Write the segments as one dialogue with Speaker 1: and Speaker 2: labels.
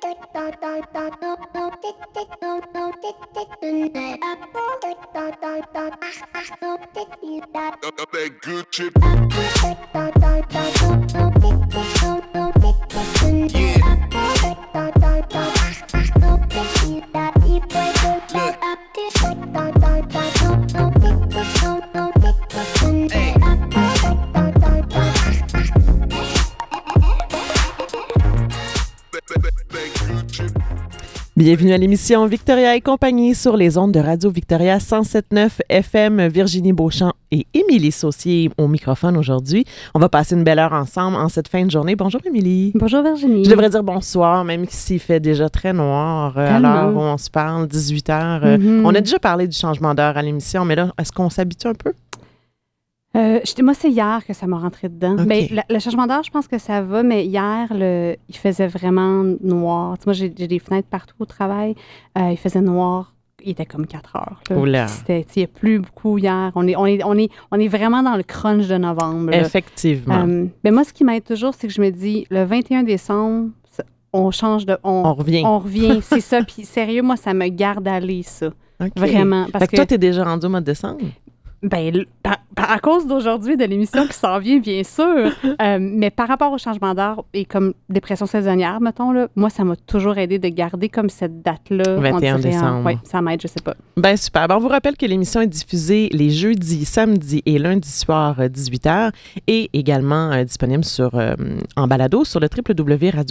Speaker 1: That good. Yeah.
Speaker 2: Bienvenue à l'émission Victoria et compagnie sur les ondes de Radio Victoria 107.9 FM. Virginie Beauchamp et Émilie Saucier au microphone aujourd'hui. On va passer une belle heure ensemble en cette fin de journée. Bonjour Émilie.
Speaker 3: Bonjour Virginie.
Speaker 2: Je devrais dire bonsoir, même s'il fait déjà très noir euh, à l'heure où on se parle, 18 heures. Euh,
Speaker 3: Mhm.
Speaker 2: On a déjà parlé du changement d'heure à l'émission, mais là, est-ce qu'on s'habitue un peu?
Speaker 3: Euh, moi, c'est hier que ça m'a rentré dedans. Mais le, le changement d'heure, je pense que ça va, mais hier, le, il faisait vraiment noir. Tu sais, moi, j'ai des fenêtres partout au travail. Euh, il faisait noir. Il était comme 4 heures. là. C'était- tu Il n'y a plus beaucoup hier. On est, on, est, on, est, on est vraiment dans le crunch de novembre. là.
Speaker 2: Effectivement.
Speaker 3: Euh, mais moi, ce qui m'aide toujours, c'est que je me dis, le 21 décembre, on change de... On,
Speaker 2: on revient.
Speaker 3: on revient, c'est ça. Puis sérieux, moi, ça me garde aller, ça. Vraiment. Parce
Speaker 2: Fait que toi, t'es déjà rendu au mois de décembre?
Speaker 3: Ben, par- par- à cause d'aujourd'hui, de l'émission qui s'en vient, bien sûr. Euh, mais par rapport au changement d'heure et comme dépression saisonnière, mettons, là, moi, ça m'a toujours aidé de garder comme cette date-là.
Speaker 2: 21 décembre.
Speaker 3: Oui, ça m'aide, je sais pas.
Speaker 2: Ben super. Ben, on vous rappelle que l'émission est diffusée les jeudis, samedis et lundis soir 18h et également euh, disponible sur euh, en balado sur le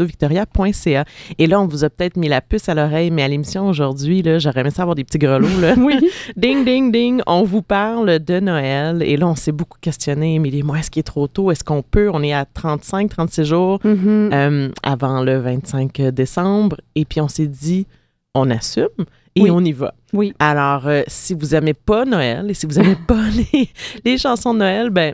Speaker 2: www.radiovictoria.ca. Et là, on vous a peut-être mis la puce à l'oreille, mais à l'émission aujourd'hui, j'aurais aimé ça avoir des petits grelots. Là.
Speaker 3: Oui.
Speaker 2: ding, ding, ding. On vous parle de Noël. Et là, on s'est beaucoup questionné. Émilie, moi, est-ce qu'il est trop tôt? Est-ce qu'on peut? On est à 35, 36 jours
Speaker 3: Mhm.
Speaker 2: euh, avant le 25 décembre. Et puis, on s'est dit, on assume et
Speaker 3: Oui.
Speaker 2: on y va.
Speaker 3: Oui.
Speaker 2: Alors, euh, si vous aimez pas Noël et si vous aimez pas les, les chansons de Noël, ben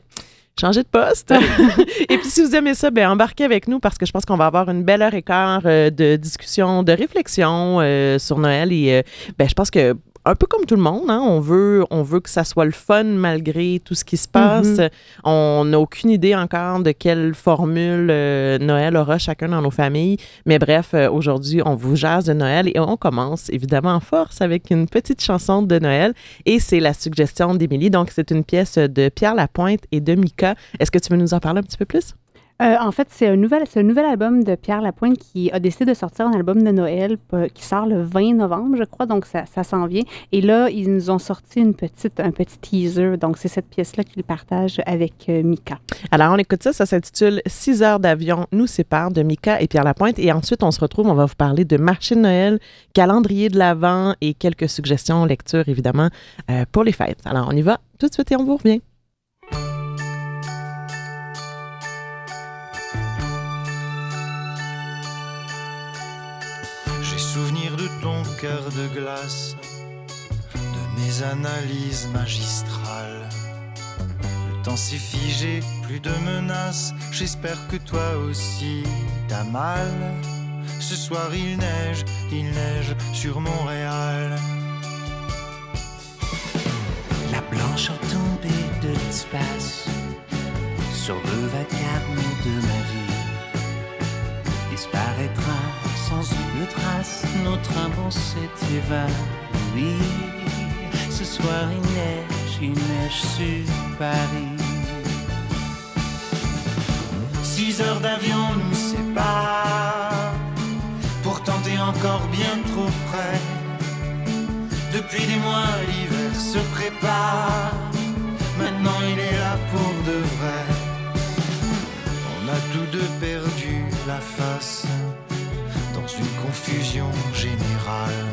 Speaker 2: changez de poste. et puis, si vous aimez ça, ben embarquez avec nous parce que je pense qu'on va avoir une belle heure et quart euh, de discussion, de réflexion euh, sur Noël. Et ben, je pense que un peu comme tout le monde, hein, on, veut, on veut que ça soit le fun malgré tout ce qui se passe.
Speaker 3: Mhm.
Speaker 2: On n'a aucune idée encore de quelle formule euh, Noël aura chacun dans nos familles. Mais bref, euh, aujourd'hui, on vous jase de Noël et on commence évidemment en force avec une petite chanson de Noël. Et c'est la suggestion d'Émilie. Donc, c'est une pièce de Pierre Lapointe et de Mika. Est-ce que tu veux nous en parler un petit peu plus?
Speaker 3: Euh, en fait, c'est un, nouvel, album de Pierre Lapointe qui a décidé de sortir un album de Noël euh, qui sort le 20 novembre, je crois, donc ça, s'en vient. Et là, ils nous ont sorti une petite, un petit teaser, donc c'est cette pièce-là qu'ils partagent avec euh, Mika.
Speaker 2: Alors, on écoute ça. Ça s'intitule 6 heures d'avion nous séparent de Mika et Pierre Lapointe. Et ensuite, on se retrouve. On va vous parler de marché de Noël, calendrier de l'Avent et quelques suggestions, lecture évidemment, pour les fêtes. Alors, on y va tout de suite et on vous revient.
Speaker 4: De glace, de mes analyses magistrales. Le temps s'est figé, plus de menaces. J'espère que toi aussi t'as mal. Ce soir il neige, il neige sur Montréal.
Speaker 5: La blancheur tombée de l'espace sur le vacarme de ma vie disparaîtra sans une trace. Notre amour s'est évanoui. Ce soir il neige, il neige sur Paris.
Speaker 4: Six heures d'avion nous séparent. Pourtant t'es encore bien trop près. Depuis des mois, l'hiver se prépare. Maintenant il est là pour de vrai. On a tous deux perdu la face une confusion générale.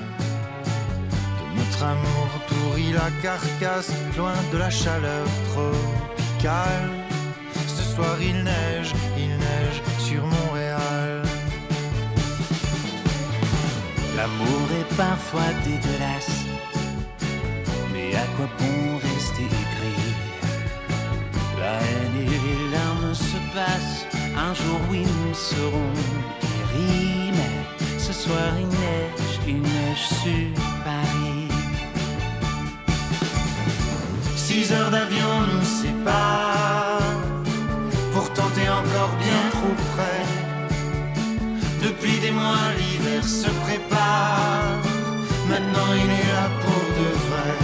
Speaker 4: De notre amour pourrit la carcasse, loin de la chaleur tropicale. Ce soir il neige, il neige sur Montréal.
Speaker 5: L'amour est parfois dégueulasse, mais à quoi bon rester aigri La haine et les larmes se passent, un jour oui nous serons guéris, soir il neige, il neige sur Paris.
Speaker 4: Six heures d'avion nous séparent. Pourtant t'es encore bien trop près. Depuis des mois, l'hiver se prépare. Maintenant il est là pour de vrai.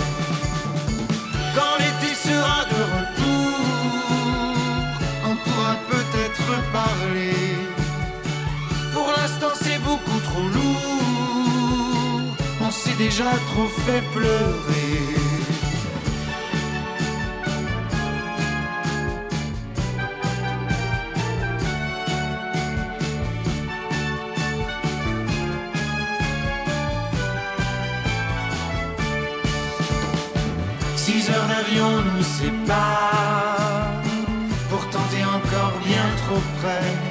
Speaker 4: Quand l'été sera de retour, on pourra peut-être parler. L'instant c'est beaucoup trop lourd. On s'est déjà trop fait pleurer. Six heures d'avion nous séparent, pourtant t'es encore bien trop près.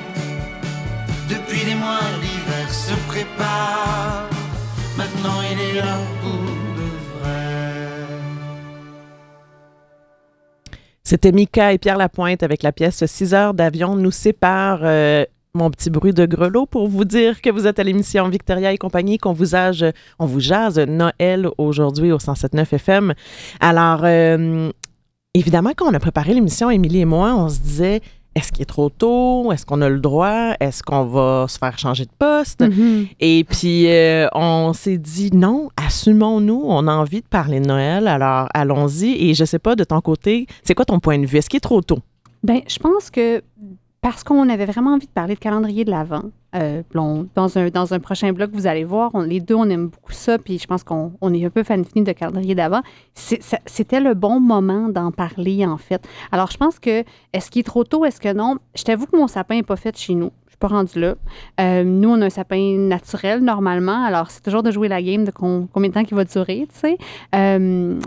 Speaker 2: C'était Mika et Pierre Lapointe avec la pièce 6 heures d'avion nous sépare. euh, mon petit bruit de grelot pour vous dire que vous êtes à l'émission Victoria et compagnie, qu'on vous jase Noël aujourd'hui au 107.9 FM. Alors, euh, évidemment, quand on a préparé l'émission, Émilie et moi, on se disait, est-ce qu'il est trop tôt? Est-ce qu'on a le droit? Est-ce qu'on va se faire changer de poste?
Speaker 3: Mhm.
Speaker 2: Et puis, euh, on s'est dit non, assumons-nous, on a envie de parler de Noël, alors allons-y. Et je sais pas, de ton côté, c'est quoi ton point de vue? Est-ce qu'il est trop tôt?
Speaker 3: Ben, je pense que parce qu'on avait vraiment envie de parler de calendrier de l'Avent, euh, dans, un, dans un prochain blog, vous allez voir, on- les deux, on aime beaucoup ça, puis je pense qu'on on est un peu fan fini de calendrier ça- C'était le bon moment d'en parler, en fait. Alors, je pense que, est-ce qu'il est trop tôt, est-ce que non? Je t'avoue que mon sapin n'est pas fait chez nous. Je suis pas rendue là. Euh, nous, on a un sapin naturel, normalement. Alors, c'est toujours de jouer la game de com- combien de temps il va durer, tu sais. Euh,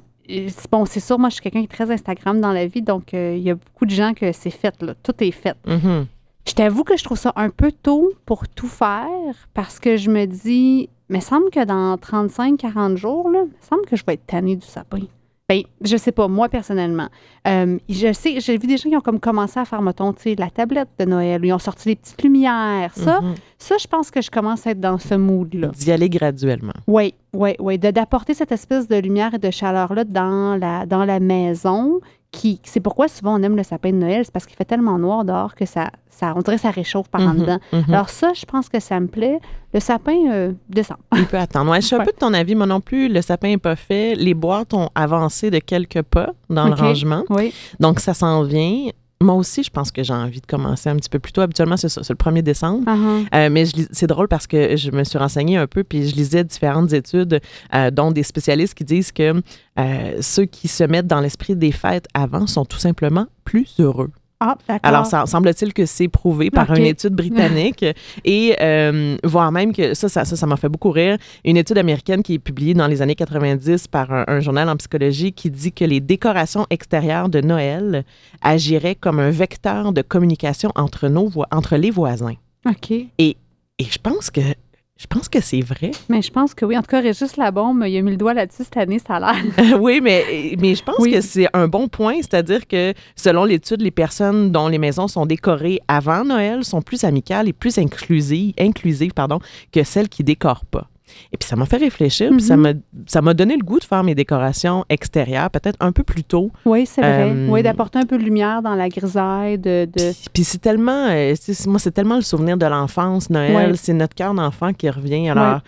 Speaker 3: bon, c'est sûr, moi, je suis quelqu'un qui est très Instagram dans la vie, donc il y a beaucoup de gens que c'est fait, là. Tout est fait.
Speaker 2: Mhm.
Speaker 3: Je t'avoue que je trouve ça un peu tôt pour tout faire parce que je me dis, mais semble que dans 35-40 jours, là, me semble que je vais être tannée du sapin. Ben, je sais pas, moi personnellement. Euh, je sais, j'ai vu des gens qui ont comme commencé à faire, mettons, tu sais, la tablette de Noël, ils ont sorti les petites lumières. Ça,
Speaker 2: Mhm.
Speaker 3: ça, je pense que je commence à être dans ce mood-là.
Speaker 2: D'y aller graduellement.
Speaker 3: Oui, oui, oui. D'apporter cette espèce de lumière et de chaleur-là dans la, dans la maison. Qui, c'est pourquoi souvent on aime le sapin de Noël, c'est parce qu'il fait tellement noir dehors que ça, ça, on dirait que ça réchauffe par en
Speaker 2: Mhm, mhm.
Speaker 3: Alors ça, je pense que ça me plaît. Le sapin euh, descend.
Speaker 2: Il peut attendre. Ouais, je suis un
Speaker 3: Ouais.
Speaker 2: peu de ton avis, moi non plus. Le sapin n'est pas fait. Les boîtes ont avancé de quelques pas dans le rangement.
Speaker 3: Oui.
Speaker 2: Donc, ça s'en vient. Moi aussi, je pense que j'ai envie de commencer un petit peu plus tôt. Habituellement, c'est le 1er décembre.
Speaker 3: Uh-huh.
Speaker 2: Euh, mais c'est drôle parce que je me suis renseignée un peu, puis je lisais différentes études, euh, dont des spécialistes qui disent que euh, ceux qui se mettent dans l'esprit des fêtes avant sont tout simplement plus heureux.
Speaker 3: Ah.
Speaker 2: Alors, ça semble-t-il que c'est prouvé par une étude britannique et euh, voire même que ça, ça, ça, m'a fait beaucoup rire. Une étude américaine qui est publiée dans les années 90 par un, un journal en psychologie qui dit que les décorations extérieures de Noël agiraient comme un vecteur de communication entre, nos entre les voisins.
Speaker 3: OK.
Speaker 2: Et je pense que je pense que c'est vrai.
Speaker 3: Mais je pense que oui. En tout cas, Régis Labombe, il a mis le doigt là-dessus cette année, ça a l'air.
Speaker 2: oui, mais, mais je pense
Speaker 3: Oui.
Speaker 2: que c'est un bon point, c'est-à-dire que selon l'étude, les personnes dont les maisons sont décorées avant Noël sont plus amicales et plus inclusives, inclusives pardon, que celles qui décorent pas. Et puis ça m'a fait réfléchir,
Speaker 3: Mhm.
Speaker 2: m'a ça m'a donné le goût de faire mes décorations extérieures peut-être un peu plus tôt.
Speaker 3: Oui, c'est vrai.
Speaker 2: Euh,
Speaker 3: Oui, d'apporter un peu de lumière dans la grisaille, de... de...
Speaker 2: Puis, puis c'est tellement, euh, moi c'est tellement le souvenir de l'enfance, Noël, c'est notre cœur d'enfant qui revient. Alors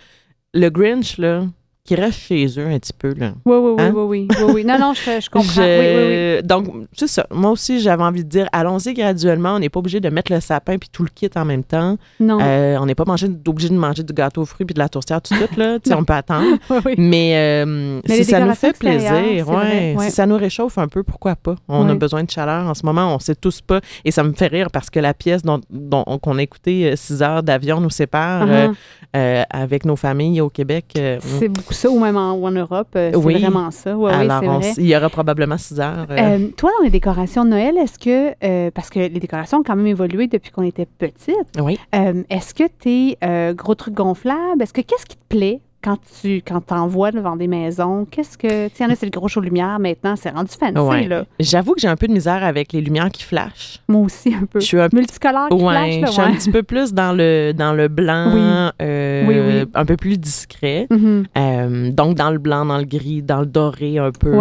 Speaker 2: le Grinch là, qui reste chez eux un petit peu là.
Speaker 3: Oui, oui, oui,
Speaker 2: Hein?
Speaker 3: oui, oui, oui, oui. Non, non, je, je comprends.
Speaker 2: Je-
Speaker 3: Oui, oui, oui.
Speaker 2: Donc, c'est ça. Moi aussi, j'avais envie de dire, allons-y graduellement. On n'est pas obligé de mettre le sapin puis tout le kit en même temps.
Speaker 3: Non.
Speaker 2: Euh, on n'est pas mangé- obligé de manger du gâteau aux fruits puis de la tourtière tout de suite. Là. On peut attendre.
Speaker 3: Oui, oui.
Speaker 2: Mais, euh,
Speaker 3: Mais
Speaker 2: si ça nous fait plaisir, ouais,
Speaker 3: ouais.
Speaker 2: si ça nous réchauffe un peu, pourquoi pas? On a besoin de chaleur en ce moment. On sait tous pas. Et ça me fait rire parce que la pièce dont, dont- qu'on a écouté 6 heures d'avion nous sépare euh,
Speaker 3: Uh-huh.
Speaker 2: euh, avec nos familles au Québec. euh,
Speaker 3: C'est beaucoup ça, ou même en, ou en Europe, euh, c'est
Speaker 2: Oui.
Speaker 3: vraiment ça.
Speaker 2: Alors, on
Speaker 3: vrai.
Speaker 2: il y aura probablement 6 heures. euh,
Speaker 3: Euh, toi, dans les décorations de Noël, est-ce que, euh, parce que les décorations ont quand même évolué depuis qu'on était petite,
Speaker 2: oui.
Speaker 3: euh, est-ce que tes gros trucs gonflables, est-ce que qu'est-ce qui te plaît? Quand tu quand t'en vois devant des maisons? Qu'est-ce que, tu sais, en a, c'est le gros show lumière maintenant, c'est rendu fancy,
Speaker 2: Ouais.
Speaker 3: là.
Speaker 2: J'avoue que j'ai un peu de misère avec les lumières qui flashent.
Speaker 3: Moi aussi, un peu.
Speaker 2: Je suis un
Speaker 3: Multicolore qui
Speaker 2: Ouais,
Speaker 3: flash, là,
Speaker 2: je suis un petit peu plus dans le, dans le blanc,
Speaker 3: Oui.
Speaker 2: euh,
Speaker 3: Oui, oui.
Speaker 2: un peu plus discret.
Speaker 3: Mhm.
Speaker 2: Euh, donc, dans le blanc, dans le gris, dans le doré un peu,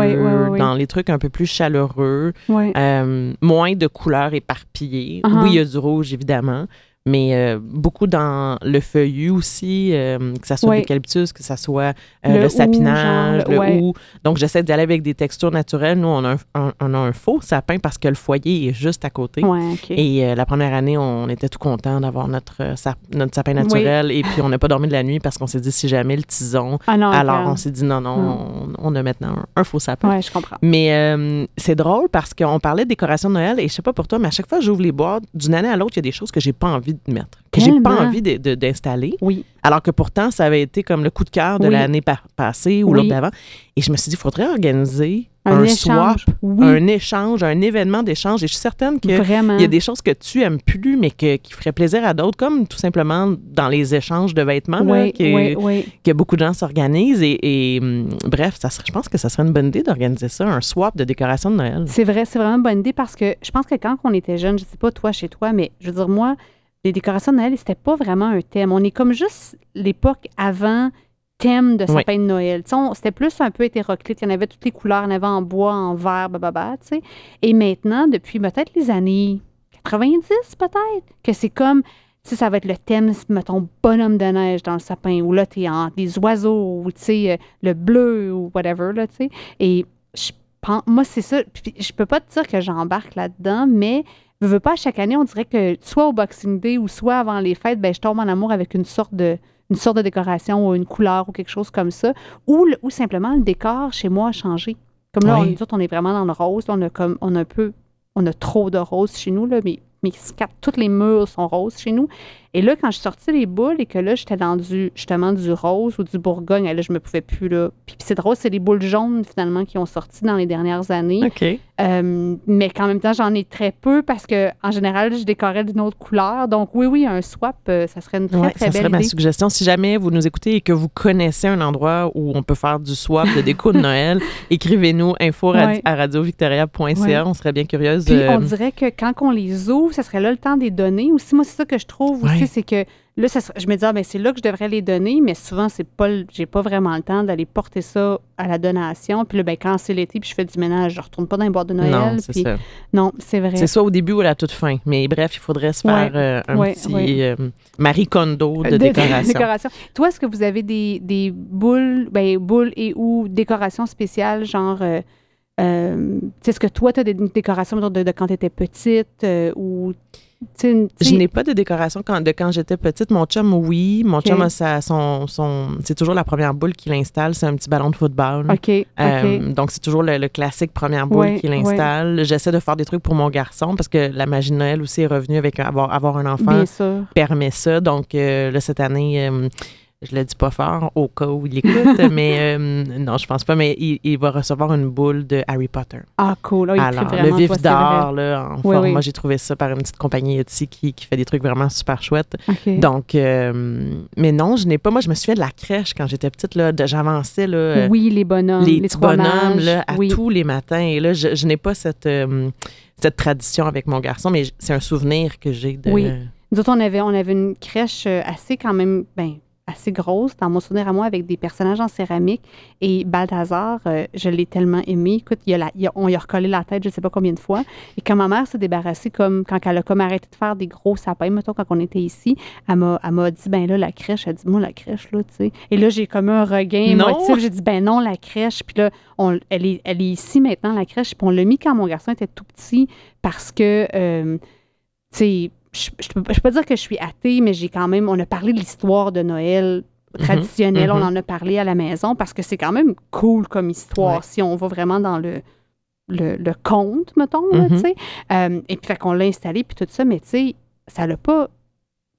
Speaker 2: dans les trucs un peu plus chaleureux, euh, moins de couleurs éparpillées.
Speaker 3: Uh-huh.
Speaker 2: Oui, il y a du rouge, évidemment, mais euh, beaucoup dans le feuillu aussi, euh, que ça soit
Speaker 3: Ouais.
Speaker 2: l'eucalyptus, que ça soit euh,
Speaker 3: Le
Speaker 2: sapinage,
Speaker 3: genre,
Speaker 2: le
Speaker 3: ouais.
Speaker 2: Donc, j'essaie d'y aller avec des textures naturelles. Nous, on a un, un- on a un faux sapin parce que le foyer est juste à côté.
Speaker 3: Ouais.
Speaker 2: Et la première année, on était tout contents d'avoir notre, sap- notre sapin naturel. Et puis, on n'a pas dormi de la nuit parce qu'on s'est dit, si jamais le tison.
Speaker 3: ah non,
Speaker 2: Alors, on s'est dit, non, non,
Speaker 3: Non.
Speaker 2: On, on a maintenant un, un faux sapin.
Speaker 3: Ouais, je comprends.
Speaker 2: Mais c'est drôle parce qu'on parlait de décoration de Noël et je sais pas pour toi, mais à chaque fois que j'ouvre les boîtes, d'une année à l'autre, il y a des choses que j'ai pas envie de mettre, que j'ai pas envie d'installer.
Speaker 3: Oui.
Speaker 2: Alors que pourtant, ça avait été comme le coup de cœur de
Speaker 3: Oui.
Speaker 2: l'année pa- passée ou
Speaker 3: Oui.
Speaker 2: l'autre d'avant. Et je me suis dit, il faudrait organiser
Speaker 3: Un,
Speaker 2: swap, un échange, un événement d'échange. Et je suis certaine que
Speaker 3: vraiment.
Speaker 2: il y a des choses que tu aimes plus, mais que, qui feraient plaisir à d'autres, comme tout simplement dans les échanges de vêtements, là, que, beaucoup de gens s'organisent. Et, et, hum, bref, ça serait, je pense que ça serait une bonne idée d'organiser ça, un swap de décoration de Noël.
Speaker 3: C'est vrai, c'est vraiment une bonne idée parce que je pense que quand on était jeune, je sais pas toi chez toi, mais je veux dire, moi, les décorations de Noël, c'était pas vraiment un thème. On est comme juste l'époque avant thème de
Speaker 2: Oui.
Speaker 3: sapin de Noël. C'était plus un peu hétéroclite. Il y en avait toutes les couleurs. Il y en avait en bois, en verre, bababa, tu sais. Et maintenant, depuis peut-être les années 90, peut-être, que c'est comme, tu sais, ça va être le thème, mettons, bonhomme de neige dans le sapin, ou là, t'es en des oiseaux, ou tu sais, euh, le bleu, ou whatever, là, tu sais. Et je pense, moi, c'est ça. Puis je peux pas te dire que j'embarque là-dedans, mais je veux pas, chaque année, on dirait que soit au Boxing Day ou soit avant les fêtes, ben, je tombe en amour avec une sorte de une sorte de décoration ou une couleur ou quelque chose comme ça, ou, le- ou simplement le décor chez moi a changé. Comme là,
Speaker 2: Oui.
Speaker 3: on, nous autres, on est vraiment dans le rose. on a comme on a un peu on a trop de rose chez nous là, mais mes quatre, toutes les murs sont roses chez nous. Et là, quand je suis sortie les boules et que là, j'étais dans du justement du rose ou du Bourgogne, là, je me pouvais plus là. Puis, puis c'est drôle, c'est les boules jaunes finalement qui ont sorti dans les dernières années.
Speaker 2: OK.
Speaker 3: Euh, mais qu'en même temps, j'en ai très peu parce que en général, je décorais d'une autre couleur. Donc oui, oui, un swap, euh, ça serait une très,
Speaker 2: Ouais,
Speaker 3: très
Speaker 2: ça serait ma suggestion. Si jamais vous nous écoutez et que vous connaissez un endroit où on peut faire du swap de déco de Noël, écrivez-nous info
Speaker 3: Ouais.
Speaker 2: à radiovictoria.ca.
Speaker 3: Ouais.
Speaker 2: On serait bien curieuse.
Speaker 3: Puis
Speaker 2: euh,
Speaker 3: on dirait que quand on les ouvre, ça serait là le temps des donner. Aussi, moi, c'est ça que je trouve aussi,
Speaker 2: Ouais.
Speaker 3: c'est que là, ça serait- je me dis, ah, ben, c'est là que je devrais les donner, mais souvent, c'est pas, j'ai pas vraiment le temps d'aller porter ça à la donation. Puis là, ben, quand c'est l'été, puis je fais du ménage, je retourne pas dans les boîtes de Noël.
Speaker 2: non, c'est
Speaker 3: puis-
Speaker 2: ça.
Speaker 3: Non, c'est vrai.
Speaker 2: C'est soit au début ou à la toute fin. Mais bref, il faudrait se
Speaker 3: Ouais.
Speaker 2: faire euh, un
Speaker 3: Ouais,
Speaker 2: petit euh, Marie Kondo de
Speaker 3: De-
Speaker 2: décoration.
Speaker 3: décoration. Toi, est-ce que vous avez des, des boules, ben, boules et ou décorations spéciales, genre, euh, euh, tu sais, est-ce que toi, tu as des décorations de, de quand tu étais petite euh, ou,
Speaker 2: Je n'ai pas de décoration quand, de quand j'étais petite. Mon chum, oui. Mon chum a sa- son, son- C'est toujours la première boule qu'il installe. C'est un petit ballon de football.
Speaker 3: OK.
Speaker 2: Euh, donc, c'est toujours le, le classique première boule
Speaker 3: Ouais,
Speaker 2: qu'il installe. J'essaie de faire des trucs pour mon garçon parce que la magie de Noël aussi est revenue avec avoir, avoir un enfant
Speaker 3: Bien sûr.
Speaker 2: permet ça. Donc, euh, là, cette année, euh, je le dis pas fort au cas où il écoute, mais euh, non, je pense pas, mais il, il va recevoir une boule de Harry Potter.
Speaker 3: Ah, cool. Ah, il
Speaker 2: Alors, le vif d'or, là, en
Speaker 3: Oui,
Speaker 2: format,
Speaker 3: oui.
Speaker 2: j'ai trouvé ça par une petite compagnie Etsy qui, qui fait des trucs vraiment super chouettes.
Speaker 3: OK.
Speaker 2: Donc, euh, mais non, je n'ai pas. Moi, je me souviens de la crèche quand j'étais petite. Là, j'avançais là, euh,
Speaker 3: oui, les bonhommes,
Speaker 2: les,
Speaker 3: les,
Speaker 2: petits
Speaker 3: trois
Speaker 2: bonhommes
Speaker 3: mages,
Speaker 2: là, à
Speaker 3: oui.
Speaker 2: tous les matins. Et là, je, je n'ai pas cette, euh, cette tradition avec mon garçon, mais c'est un souvenir que j'ai de.
Speaker 3: Oui. Nous autres, on avait, on avait une crèche assez quand même, ben, assez grosse, dans mon souvenir à moi, avec des personnages en céramique. Et Balthazar, euh, je l'ai tellement aimé. Écoute, il a la- il y a- on y a recollé la tête, je ne sais pas combien de fois. Et quand ma mère s'est débarrassée, comme quand elle a comme arrêté de faire des gros sapins, mettons, quand on était ici, elle m'a, dit, ben là, la crèche, elle dit, moi, la crèche, là, tu sais. Et là, j'ai comme un regain émotif. J'ai dit, ben non, la crèche. Puis là, on- elle, est, elle est ici maintenant, la crèche. Puis on l'a mis quand mon garçon était tout petit parce que, euh, tu sais, je je peux, pas dire que je suis athée, mais j'ai quand même, on a parlé de l'histoire de Noël traditionnelle,
Speaker 2: mhm.
Speaker 3: on en a parlé à la maison parce que c'est quand même cool comme histoire
Speaker 2: Ouais.
Speaker 3: si on va vraiment dans le, le, le conte, mettons,
Speaker 2: Mhm.
Speaker 3: tu sais. Euh, et puis, fait qu'on l'a installé, puis tout ça, mais tu sais, ça l'a pas.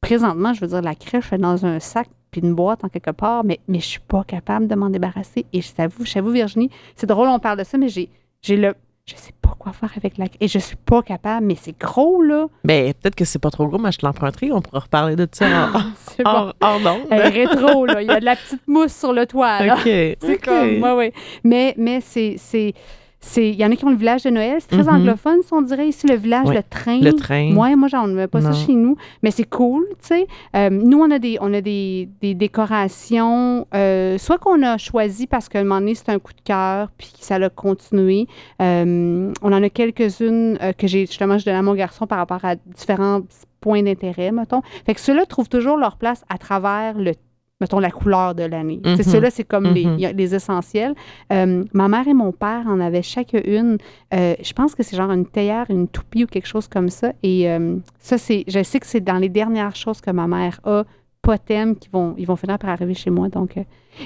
Speaker 3: Présentement, je veux dire, la crèche est dans un sac puis une boîte en quelque part, mais, mais je suis pas capable de m'en débarrasser. Et je t'avoue, je t'avoue, Virginie, c'est drôle, on parle de ça, mais j'ai, j'ai le. Je sais pas quoi faire avec la. Et je suis pas capable, mais c'est gros, là.
Speaker 2: Ben, peut-être que c'est pas trop gros, mais je te l'emprunterai. On pourra reparler de ça en,
Speaker 3: C'est bon.
Speaker 2: hors, hors d'onde.
Speaker 3: Elle est rétro, là. Il y a de la petite mousse sur le toit, là.
Speaker 2: OK.
Speaker 3: C'est
Speaker 2: OK.
Speaker 3: comme, ouais, ouais. Mais, mais c'est, c'est, c'est, il y en a qui ont le village de Noël, c'est très
Speaker 2: Mhm.
Speaker 3: anglophone, si on dirait ici, le village, le train.
Speaker 2: Le train.
Speaker 3: Ouais, moi, j'en mets pas
Speaker 2: Non.
Speaker 3: ça chez nous, mais c'est cool, tu sais. Euh, nous, on a des, on a des, des décorations, euh, soit qu'on a choisi parce qu'à un moment donné, c'était un coup de cœur, puis ça l'a continué. Euh, on en a quelques-unes que j'ai, justement, je donne à mon garçon par rapport à différents points d'intérêt, mettons. Fait que ceux-là trouvent toujours leur place à travers le mettons, la couleur de l'année.
Speaker 2: Mhm.
Speaker 3: C'est Ceux-là, c'est comme les,
Speaker 2: Mhm.
Speaker 3: les essentiels. Euh, ma mère et mon père en avaient chacune. euh, je pense que c'est genre une théière, une toupie ou quelque chose comme ça. Et euh, ça, c'est, je sais que c'est dans les dernières choses que ma mère a, pas thème, qui vont, ils vont finir par arriver chez moi. Donc, euh,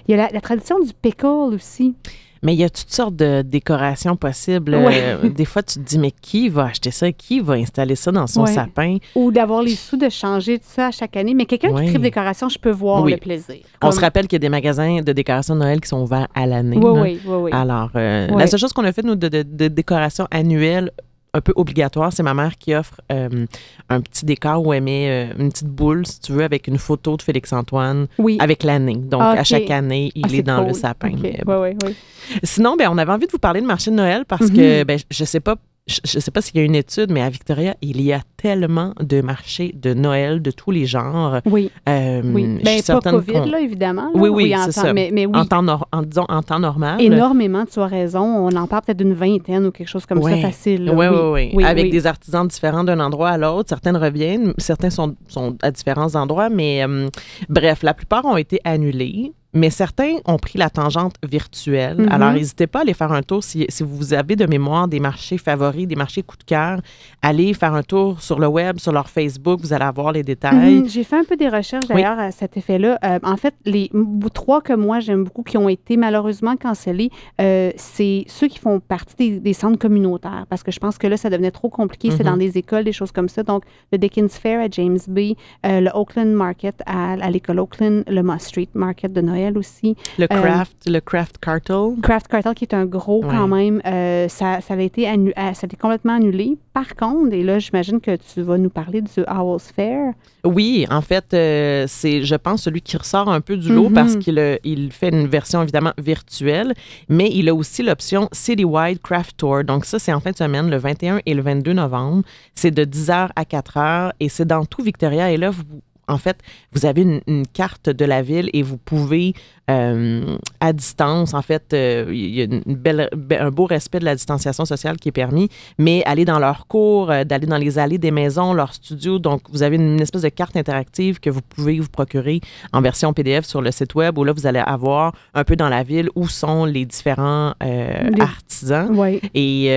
Speaker 3: il y a la, la tradition du pickle aussi.
Speaker 2: Mais il y a toutes sortes de décorations possibles.
Speaker 3: Ouais.
Speaker 2: Euh, des fois, tu te dis, mais qui va acheter ça? Qui va installer ça dans son
Speaker 3: Ouais.
Speaker 2: sapin?
Speaker 3: Ou d'avoir les sous de changer tout ça à chaque année. Mais quelqu'un
Speaker 2: Oui.
Speaker 3: qui tripe décoration, je peux voir
Speaker 2: Oui.
Speaker 3: le plaisir.
Speaker 2: On se rappelle qu'il y a des magasins de décoration de Noël qui sont ouverts à l'année.
Speaker 3: Oui,
Speaker 2: là.
Speaker 3: oui, oui, oui.
Speaker 2: Alors, euh,
Speaker 3: Ouais.
Speaker 2: la seule chose qu'on a fait, nous, de, de- de décoration annuelle, un peu obligatoire, c'est ma mère qui offre euh, un petit décor où elle met euh, une petite boule, si tu veux, avec une photo de Félix-Antoine
Speaker 3: oui.
Speaker 2: avec l'année. Donc,
Speaker 3: Ah,
Speaker 2: à chaque année, il
Speaker 3: Ah,
Speaker 2: est dans le sapin. Bon.
Speaker 3: oui, oui.
Speaker 2: Sinon, ben, on avait envie de vous parler de marché de Noël parce
Speaker 3: Mhm.
Speaker 2: que, ben, je sais pas, je, je sais pas s'il y a une étude, mais à Victoria, il y a tellement de marchés de Noël de tous les genres.
Speaker 3: Oui,
Speaker 2: Euh,
Speaker 3: oui. Ben, pas COVID, là, évidemment. là.
Speaker 2: Oui, oui,
Speaker 3: en
Speaker 2: c'est ça.
Speaker 3: Mais, mais oui,
Speaker 2: En temps, nor- en, disons, en temps normal.
Speaker 3: énormément, tu as raison. On en parle peut-être d'une vingtaine ou quelque chose comme
Speaker 2: Ouais.
Speaker 3: ça facile.
Speaker 2: Oui, oui,
Speaker 3: oui.
Speaker 2: oui. Avec
Speaker 3: oui.
Speaker 2: des artisans différents d'un endroit à l'autre. Certaines reviennent, certains sont, sont à différents endroits, mais euh, bref, la plupart ont été annulés. Mais certains ont pris la tangente virtuelle.
Speaker 3: Mhm.
Speaker 2: Alors, n'hésitez pas à aller faire un tour. Si, si vous avez de mémoire des marchés favoris, des marchés coup de cœur, allez faire un tour sur le web, sur leur Facebook. Vous allez avoir les détails.
Speaker 3: Mhm, J'ai fait un peu des recherches
Speaker 2: Oui.
Speaker 3: d'ailleurs à cet effet-là. Euh, en fait, les trois que moi j'aime beaucoup qui ont été malheureusement cancellés, euh, c'est ceux qui font partie des, des centres communautaires parce que je pense que là ça devenait trop compliqué. C'est dans des écoles, des choses comme ça. Donc le Dickens Fair à James Bay, euh, le Oakland Market à, à l'école Oakland, le Moss Street Market de Noël aussi.
Speaker 2: Le
Speaker 3: Euh,
Speaker 2: craft, le craft cartel.
Speaker 3: Craft Cartel qui est un gros
Speaker 2: Ouais.
Speaker 3: quand même, euh, ça, ça, a été annu- euh, ça a été complètement annulé. Par contre, et là j'imagine que tu vas nous parler du Owl's Fair.
Speaker 2: Oui, en fait, c'est, je pense, celui qui ressort un peu du lot
Speaker 3: Mhm.
Speaker 2: parce qu'il il fait une version évidemment virtuelle, mais il a aussi l'option Citywide Craft Tour. Donc, ça, c'est en fin de semaine, le 21 et le 22 novembre. C'est de 10h à 4h et c'est dans tout Victoria. Et là, vous, en fait, vous avez une, carte de la ville et vous pouvez, euh, à distance, en fait, euh, il y a une belle, be- un beau respect de la distanciation sociale qui est permis, mais aller dans leurs cours, euh, d'aller dans les allées des maisons, leurs studios. Donc, vous avez une, espèce de carte interactive que vous pouvez vous procurer en version PDF sur le site web où là, vous allez avoir un peu dans la ville où sont les différents euh,
Speaker 3: Les-
Speaker 2: artisans.
Speaker 3: Oui.
Speaker 2: Et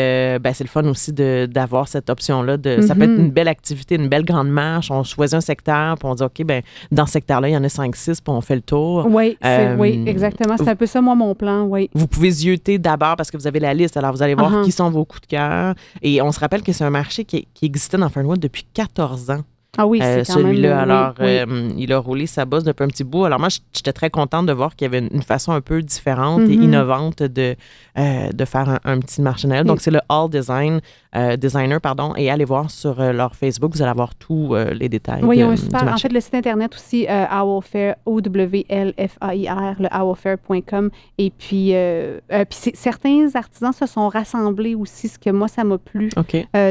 Speaker 2: ben, c'est le fun aussi d'avoir cette option-là. De, Ça peut être
Speaker 3: Mhm.
Speaker 2: une belle activité, une belle grande marche. On choisit un secteur, puis on dit, OK, ben, dans ce secteur-là, il y en a 5-6, puis on fait le tour.
Speaker 3: Oui, c'est- oui,
Speaker 2: Euh,
Speaker 3: exactement. C'est un peu ça, moi, mon plan, oui.
Speaker 2: Vous pouvez zioter d'abord parce que vous avez la liste. Alors, vous allez voir
Speaker 3: Uh-huh.
Speaker 2: qui sont vos coups de cœur. Et on se rappelle que c'est un marché qui, qui existait dans Fernwood depuis 14 ans.
Speaker 3: Ah oui,
Speaker 2: Euh,
Speaker 3: c'est même...
Speaker 2: celui-là. Alors,
Speaker 3: oui.
Speaker 2: euh, il a roulé sa bosse depuis un petit bout. Alors, moi, j'étais très contente de voir qu'il y avait une, façon un peu différente et
Speaker 3: Mhm.
Speaker 2: innovante de, euh, de faire un, un petit marché. Donc,
Speaker 3: Oui.
Speaker 2: c'est le All Design, euh, Designer, pardon. Et allez voir sur euh, leur Facebook, vous allez avoir tous euh, les détails.
Speaker 3: Oui, ils ont un super. En fait, le site Internet aussi, euh, Owlfair, O-W-L-F-A-I-R, le owlfair.com. Et puis, puis certains artisans se sont rassemblés aussi, ce que moi, ça m'a plu.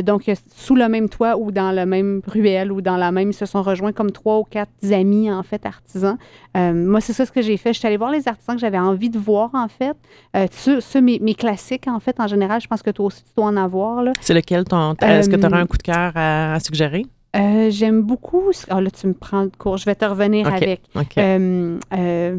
Speaker 3: Donc, sous le même toit ou dans le même ruelle ou dans la même, ils se sont rejoints comme trois ou quatre amis, en fait, artisans. Moi, c'est ça ce que j'ai fait. Je suis allée voir les artisans que j'avais envie de voir, en fait. Euh, ceux, ceux, mes, mes classiques, en fait, en général, je pense que toi aussi, tu dois en avoir, là.
Speaker 2: C'est lequel ton. Est-ce que tu aurais
Speaker 3: Euh,
Speaker 2: un coup de cœur à, à suggérer?
Speaker 3: Euh, J'aime beaucoup... Ah, là, tu me prends de court. Je vais te revenir avec. Euh, euh,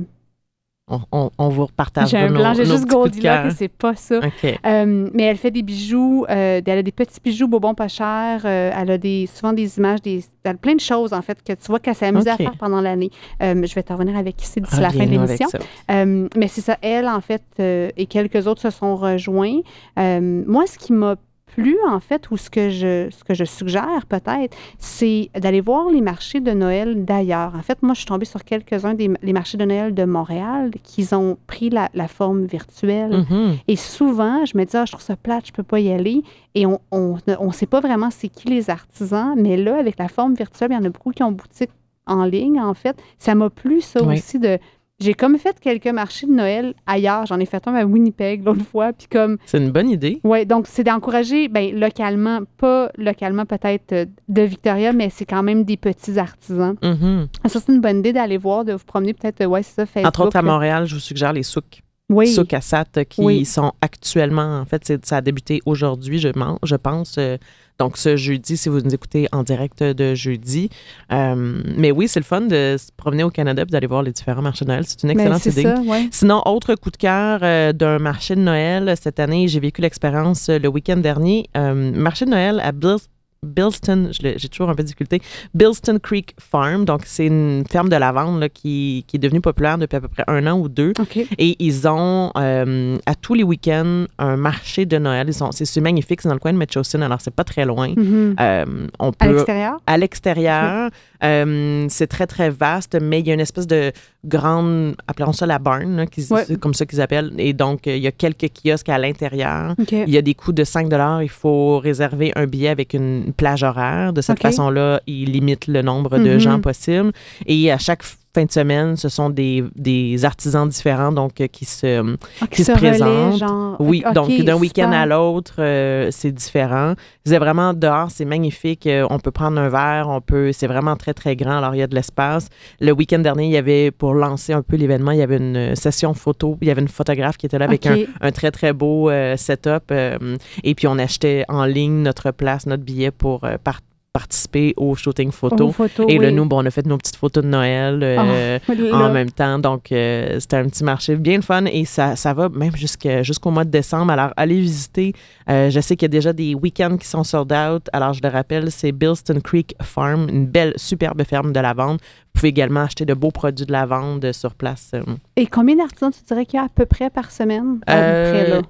Speaker 2: on, on, on vous repartage
Speaker 3: j'ai un blanc, j'ai juste Goldilocks, c'est pas ça. Euh, mais elle fait des bijoux, euh, elle a des petits bijoux bonbons pas chers, euh, elle a des, souvent des images, des, elle a plein de choses en fait que tu vois qu'elle s'est amusée à faire pendant l'année. Euh, je vais te revenir avec ici d'ici la fin de l'émission. Euh, mais c'est ça, elle en fait euh, et quelques autres se sont rejoints. Euh, moi, ce qui m'a plu en fait, ou ce que je, ce que je suggère peut-être, c'est d'aller voir les marchés de Noël d'ailleurs. En fait, moi, je suis tombée sur quelques-uns des les marchés de Noël de Montréal qui ont pris la, la forme virtuelle.
Speaker 2: Mhm.
Speaker 3: Et souvent, je me dis, ah, je trouve ça plate, je peux pas y aller. Et on on, on sait pas vraiment c'est qui les artisans, mais là, avec la forme virtuelle, il y en a beaucoup qui ont boutique en ligne, en fait. Ça m'a plu, ça
Speaker 2: Oui.
Speaker 3: aussi, de j'ai comme fait quelques marchés de Noël ailleurs. J'en ai fait un à Winnipeg l'autre fois. Puis comme,
Speaker 2: C'est une bonne idée.
Speaker 3: ouais, donc c'est d'encourager, ben, localement, pas localement peut-être euh, de Victoria, mais c'est quand même des petits artisans.
Speaker 2: Mhm.
Speaker 3: Ça, c'est une bonne idée d'aller voir, de vous promener peut-être, euh, ouais, c'est ça, Facebook.
Speaker 2: Entre autres, à. Montréal, je vous suggère les souks.
Speaker 3: Oui,
Speaker 2: Souk à Sat, euh, qui
Speaker 3: Oui.
Speaker 2: sont actuellement, en fait, ça a débuté aujourd'hui, je, je pense. euh, donc, ce jeudi, si vous nous écoutez en direct de jeudi. Euh, mais oui, c'est le fun de se promener au Canada et d'aller voir les différents marchés de Noël. C'est une
Speaker 3: Ben,
Speaker 2: excellente idée.
Speaker 3: ça, ouais.
Speaker 2: Sinon, autre coup de cœur euh, d'un marché de Noël cette année, j'ai vécu l'expérience le week-end dernier. Marché de Noël à Bills- Bilston, j'ai toujours un peu de difficulté, Bilston Creek Farm. Donc, c'est une ferme de lavande là, qui, qui est devenue populaire depuis à peu près un an ou deux. Et ils ont euh, à tous les week-ends un marché de Noël. C'est, magnifique, c'est dans le coin de Metchosin, alors c'est pas très loin.
Speaker 3: Mhm.
Speaker 2: Euh, on
Speaker 3: À
Speaker 2: peut
Speaker 3: l'extérieur?
Speaker 2: à l'extérieur. Euh, c'est très, très vaste, mais il y a une espèce de grande, appelons ça la barn, là, qui-
Speaker 3: Ouais.
Speaker 2: c'est comme ça qu'ils appellent. Et donc, euh, il y a quelques kiosques à l'intérieur. Il y a des coûts de 5 Il faut réserver un billet avec une plage horaire. De cette façon-là, ils limitent le nombre de
Speaker 3: Mhm.
Speaker 2: gens possible. Et à chaque fin de semaine, ce sont des, des artisans différents donc, euh, qui se,
Speaker 3: Ah,
Speaker 2: qui se
Speaker 3: relaient,
Speaker 2: présentent.
Speaker 3: genre.
Speaker 2: oui, donc d'un week-end à l'autre, euh, c'est différent. C'est vraiment dehors, c'est magnifique. Euh, on peut prendre un verre, on peut. C'est vraiment très très grand. Alors il y a de l'espace. Le week-end dernier, il y avait pour lancer un peu l'événement, il y avait une session photo. Il y avait une photographe qui était là avec un, un très très beau euh, setup. euh, et puis on achetait en ligne notre place, notre billet pour euh, par- participer au shooting photo.
Speaker 3: Photos,
Speaker 2: et là,
Speaker 3: oui.
Speaker 2: nous, bon, on a fait nos petites photos de Noël. euh,
Speaker 3: Ah,
Speaker 2: en même temps. Donc, euh, c'était un petit marché bien le fun et ça, ça va même jusqu'au mois de décembre. Alors, allez visiter. Euh, je sais qu'il y a déjà des week-ends qui sont sold out. Alors, je le rappelle, c'est Bilston Creek Farm, une belle, superbe ferme de lavande. Vous pouvez également acheter de beaux produits de lavande sur place.
Speaker 3: Et combien d'artisans tu dirais qu'il y a à peu près par semaine? À peu près, là?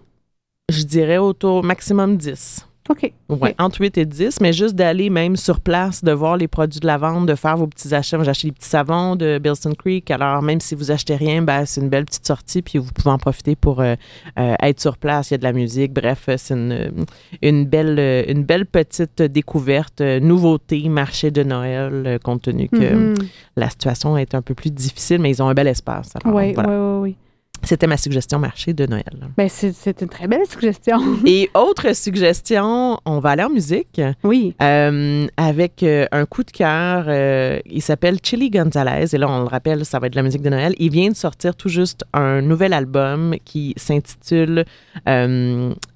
Speaker 2: je dirais autour maximum 10.
Speaker 3: OK.
Speaker 2: Ouais, entre 8 et 10, mais juste d'aller même sur place, de voir les produits de la vente, de faire vos petits achats. Moi, J'ai acheté des petits savons de Bilston Creek. Alors, même si vous achetez rien, ben, c'est une belle petite sortie, puis vous pouvez en profiter pour euh, euh, être sur place. Il y a de la musique. Bref, euh, c'est une, une, belle, une belle petite découverte, nouveauté, marché de Noël, compte tenu que
Speaker 3: Mhm.
Speaker 2: la situation est un peu plus difficile, mais ils ont un bel espace.
Speaker 3: Oui, oui, oui.
Speaker 2: C'était ma suggestion marché de Noël.
Speaker 3: Ben, c'est une très belle suggestion.
Speaker 2: Et autre suggestion, on va aller en musique.
Speaker 3: oui.
Speaker 2: Euh, avec euh, un coup de cœur. euh, il s'appelle Chili Gonzalez. Et là, on le rappelle, ça va être de la musique de Noël. Il vient de sortir tout juste un nouvel album qui s'intitule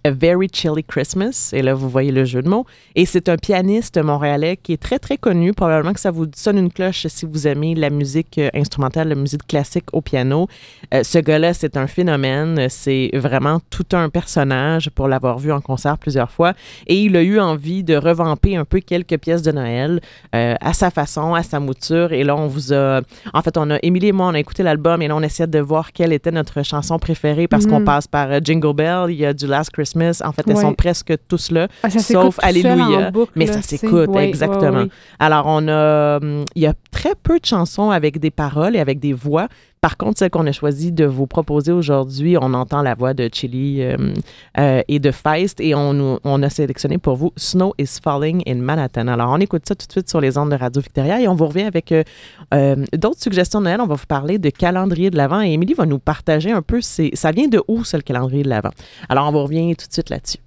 Speaker 2: A Very Chilly Christmas. Et là, vous voyez le jeu de mots. Et c'est un pianiste montréalais qui est très, très connu. Probablement que ça vous sonne une cloche si vous aimez la musique euh, instrumentale, la musique classique au piano. Euh, ce gars-là, c'est un phénomène. C'est vraiment tout un personnage pour l'avoir vu en concert plusieurs fois. Et il a eu envie de revamper un peu quelques pièces de Noël euh, à sa façon, à sa mouture. Et là, on vous a. En fait, on a. Émilie et moi, on a écouté l'album et là, on essayait de voir quelle était notre chanson préférée parce qu'on
Speaker 3: Mhm.
Speaker 2: passe par Jingle Bell, il y a du Last Christmas. En fait, elles
Speaker 3: Ouais.
Speaker 2: sont presque tous là.
Speaker 3: Ah,
Speaker 2: Sauf
Speaker 3: seul
Speaker 2: Alléluia,
Speaker 3: boucle,
Speaker 2: mais
Speaker 3: là,
Speaker 2: ça s'écoute,
Speaker 3: Ouais,
Speaker 2: exactement.
Speaker 3: ouais.
Speaker 2: Alors, on a, hum, il y a très peu de chansons avec des paroles et avec des voix. Par contre, celle qu'on a choisi de vous proposer aujourd'hui, on entend la voix de Chili euh, euh, et de Feist et on, on a sélectionné pour vous Snow is Falling in Manhattan. Alors, on écoute ça tout de suite sur les ondes de Radio Victoria et on vous revient avec euh, d'autres suggestions de Noël. On va vous parler de calendrier de l'Avent et Émilie va nous partager un peu, ça vient de où, ça, le calendrier de l'Avent? Alors, on vous revient tout de suite là-dessus.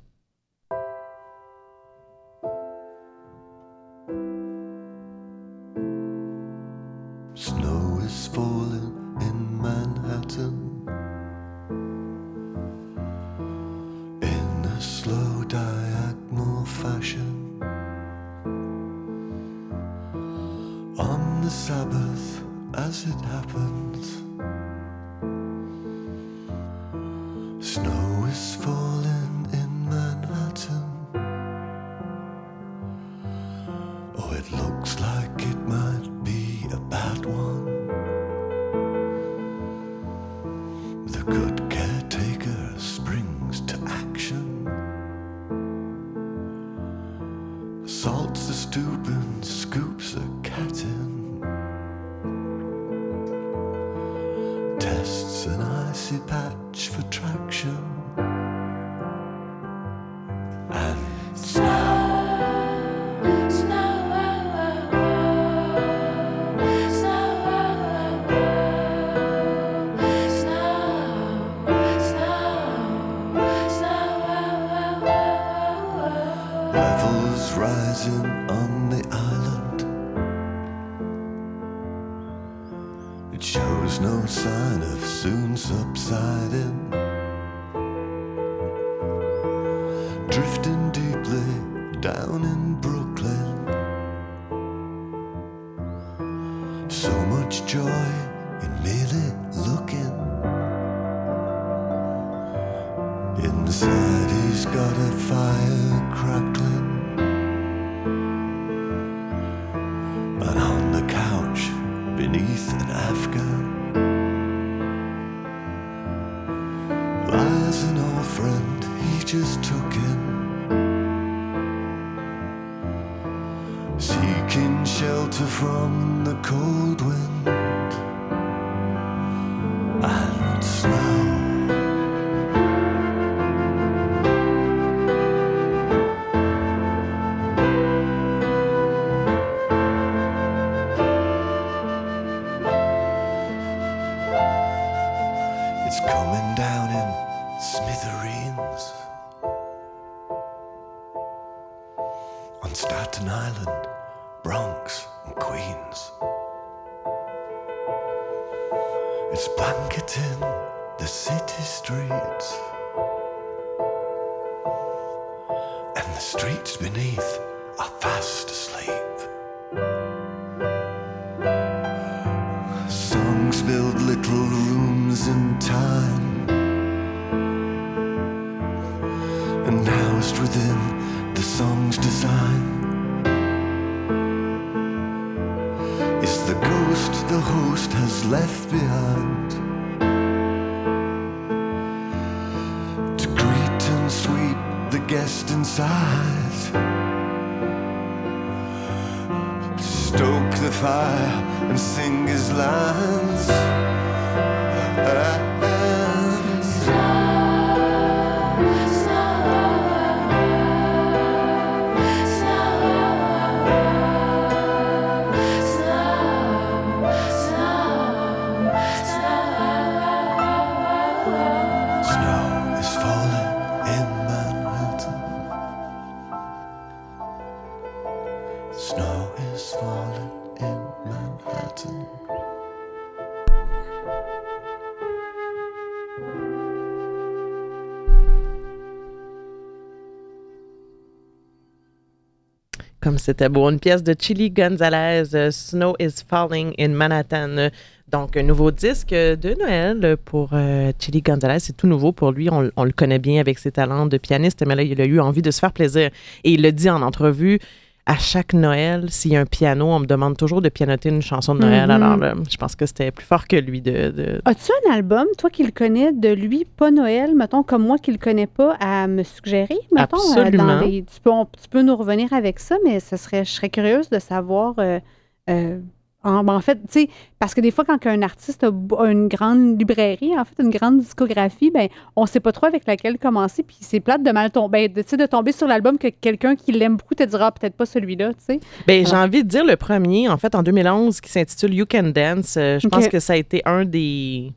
Speaker 6: Lies an old friend he just took in. Seeking shelter from the cold wind
Speaker 2: Comme c'était beau. Une pièce de Chili Gonzalez, euh, Snow is Falling in Manhattan. Donc, un nouveau disque de Noël pour euh, Chili Gonzalez. C'est tout nouveau pour lui. On, on le connaît bien avec ses talents de pianiste, mais là, il a eu envie de se faire plaisir. Et il le dit en entrevue. À chaque Noël, s'il y a un piano, on me demande toujours de pianoter une chanson de Noël.
Speaker 3: Mhm.
Speaker 2: Alors, là, je pense que c'était plus fort que lui de, de-
Speaker 3: As-tu un album, toi qui le connais, de lui, pas Noël, mettons, comme moi qui le connais pas, à me suggérer, mettons? euh,
Speaker 2: Absolument.
Speaker 3: dans les- tu, peux, on- tu peux nous revenir avec ça, mais ce serait, je serais curieuse de savoir. euh, euh, en, en fait, tu sais, parce que des fois, quand un artiste a une grande librairie, en fait, une grande discographie, ben, on sait pas trop avec laquelle commencer, puis c'est plate de mal tomber, sais, de tomber sur l'album que quelqu'un qui l'aime beaucoup te dira Ah, peut-être pas celui-là, tu sais.
Speaker 2: Ben, j'ai
Speaker 3: Alors.
Speaker 2: envie de dire le premier, en fait, en 2011, qui s'intitule You Can Dance. Euh, je pense que ça a été un des.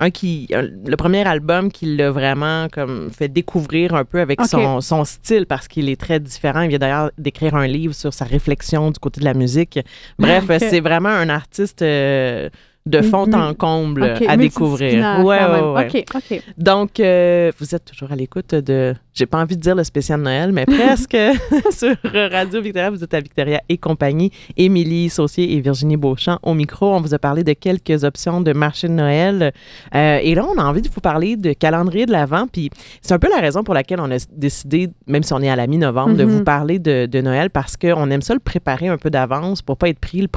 Speaker 2: Un qui, un- le premier album qui l'a vraiment comme fait découvrir un peu avec son, son style parce qu'il est très différent. Il vient d'ailleurs d'écrire un livre sur sa réflexion du côté de la musique. Bref, c'est vraiment un artiste euh, de fond
Speaker 3: Mm,
Speaker 2: en comble à découvrir. Ouais, ouais,
Speaker 3: même.
Speaker 2: ouais.
Speaker 3: OK, OK.
Speaker 2: Donc, euh, vous êtes toujours à l'écoute de. J'ai pas envie de dire le spécial Noël, mais presque sur Radio Victoria. Vous êtes à Victoria et compagnie. Émilie Saucier et Virginie Beauchamp au micro. On vous a parlé de quelques options de marché de Noël. Euh, et là, on a envie de vous parler de calendrier de l'Avent. Puis c'est un peu la raison pour laquelle on a décidé, même si on est à la mi-novembre, de
Speaker 3: Mhm.
Speaker 2: vous parler de, de Noël parce qu'on aime ça le préparer un peu d'avance pour pas être pris le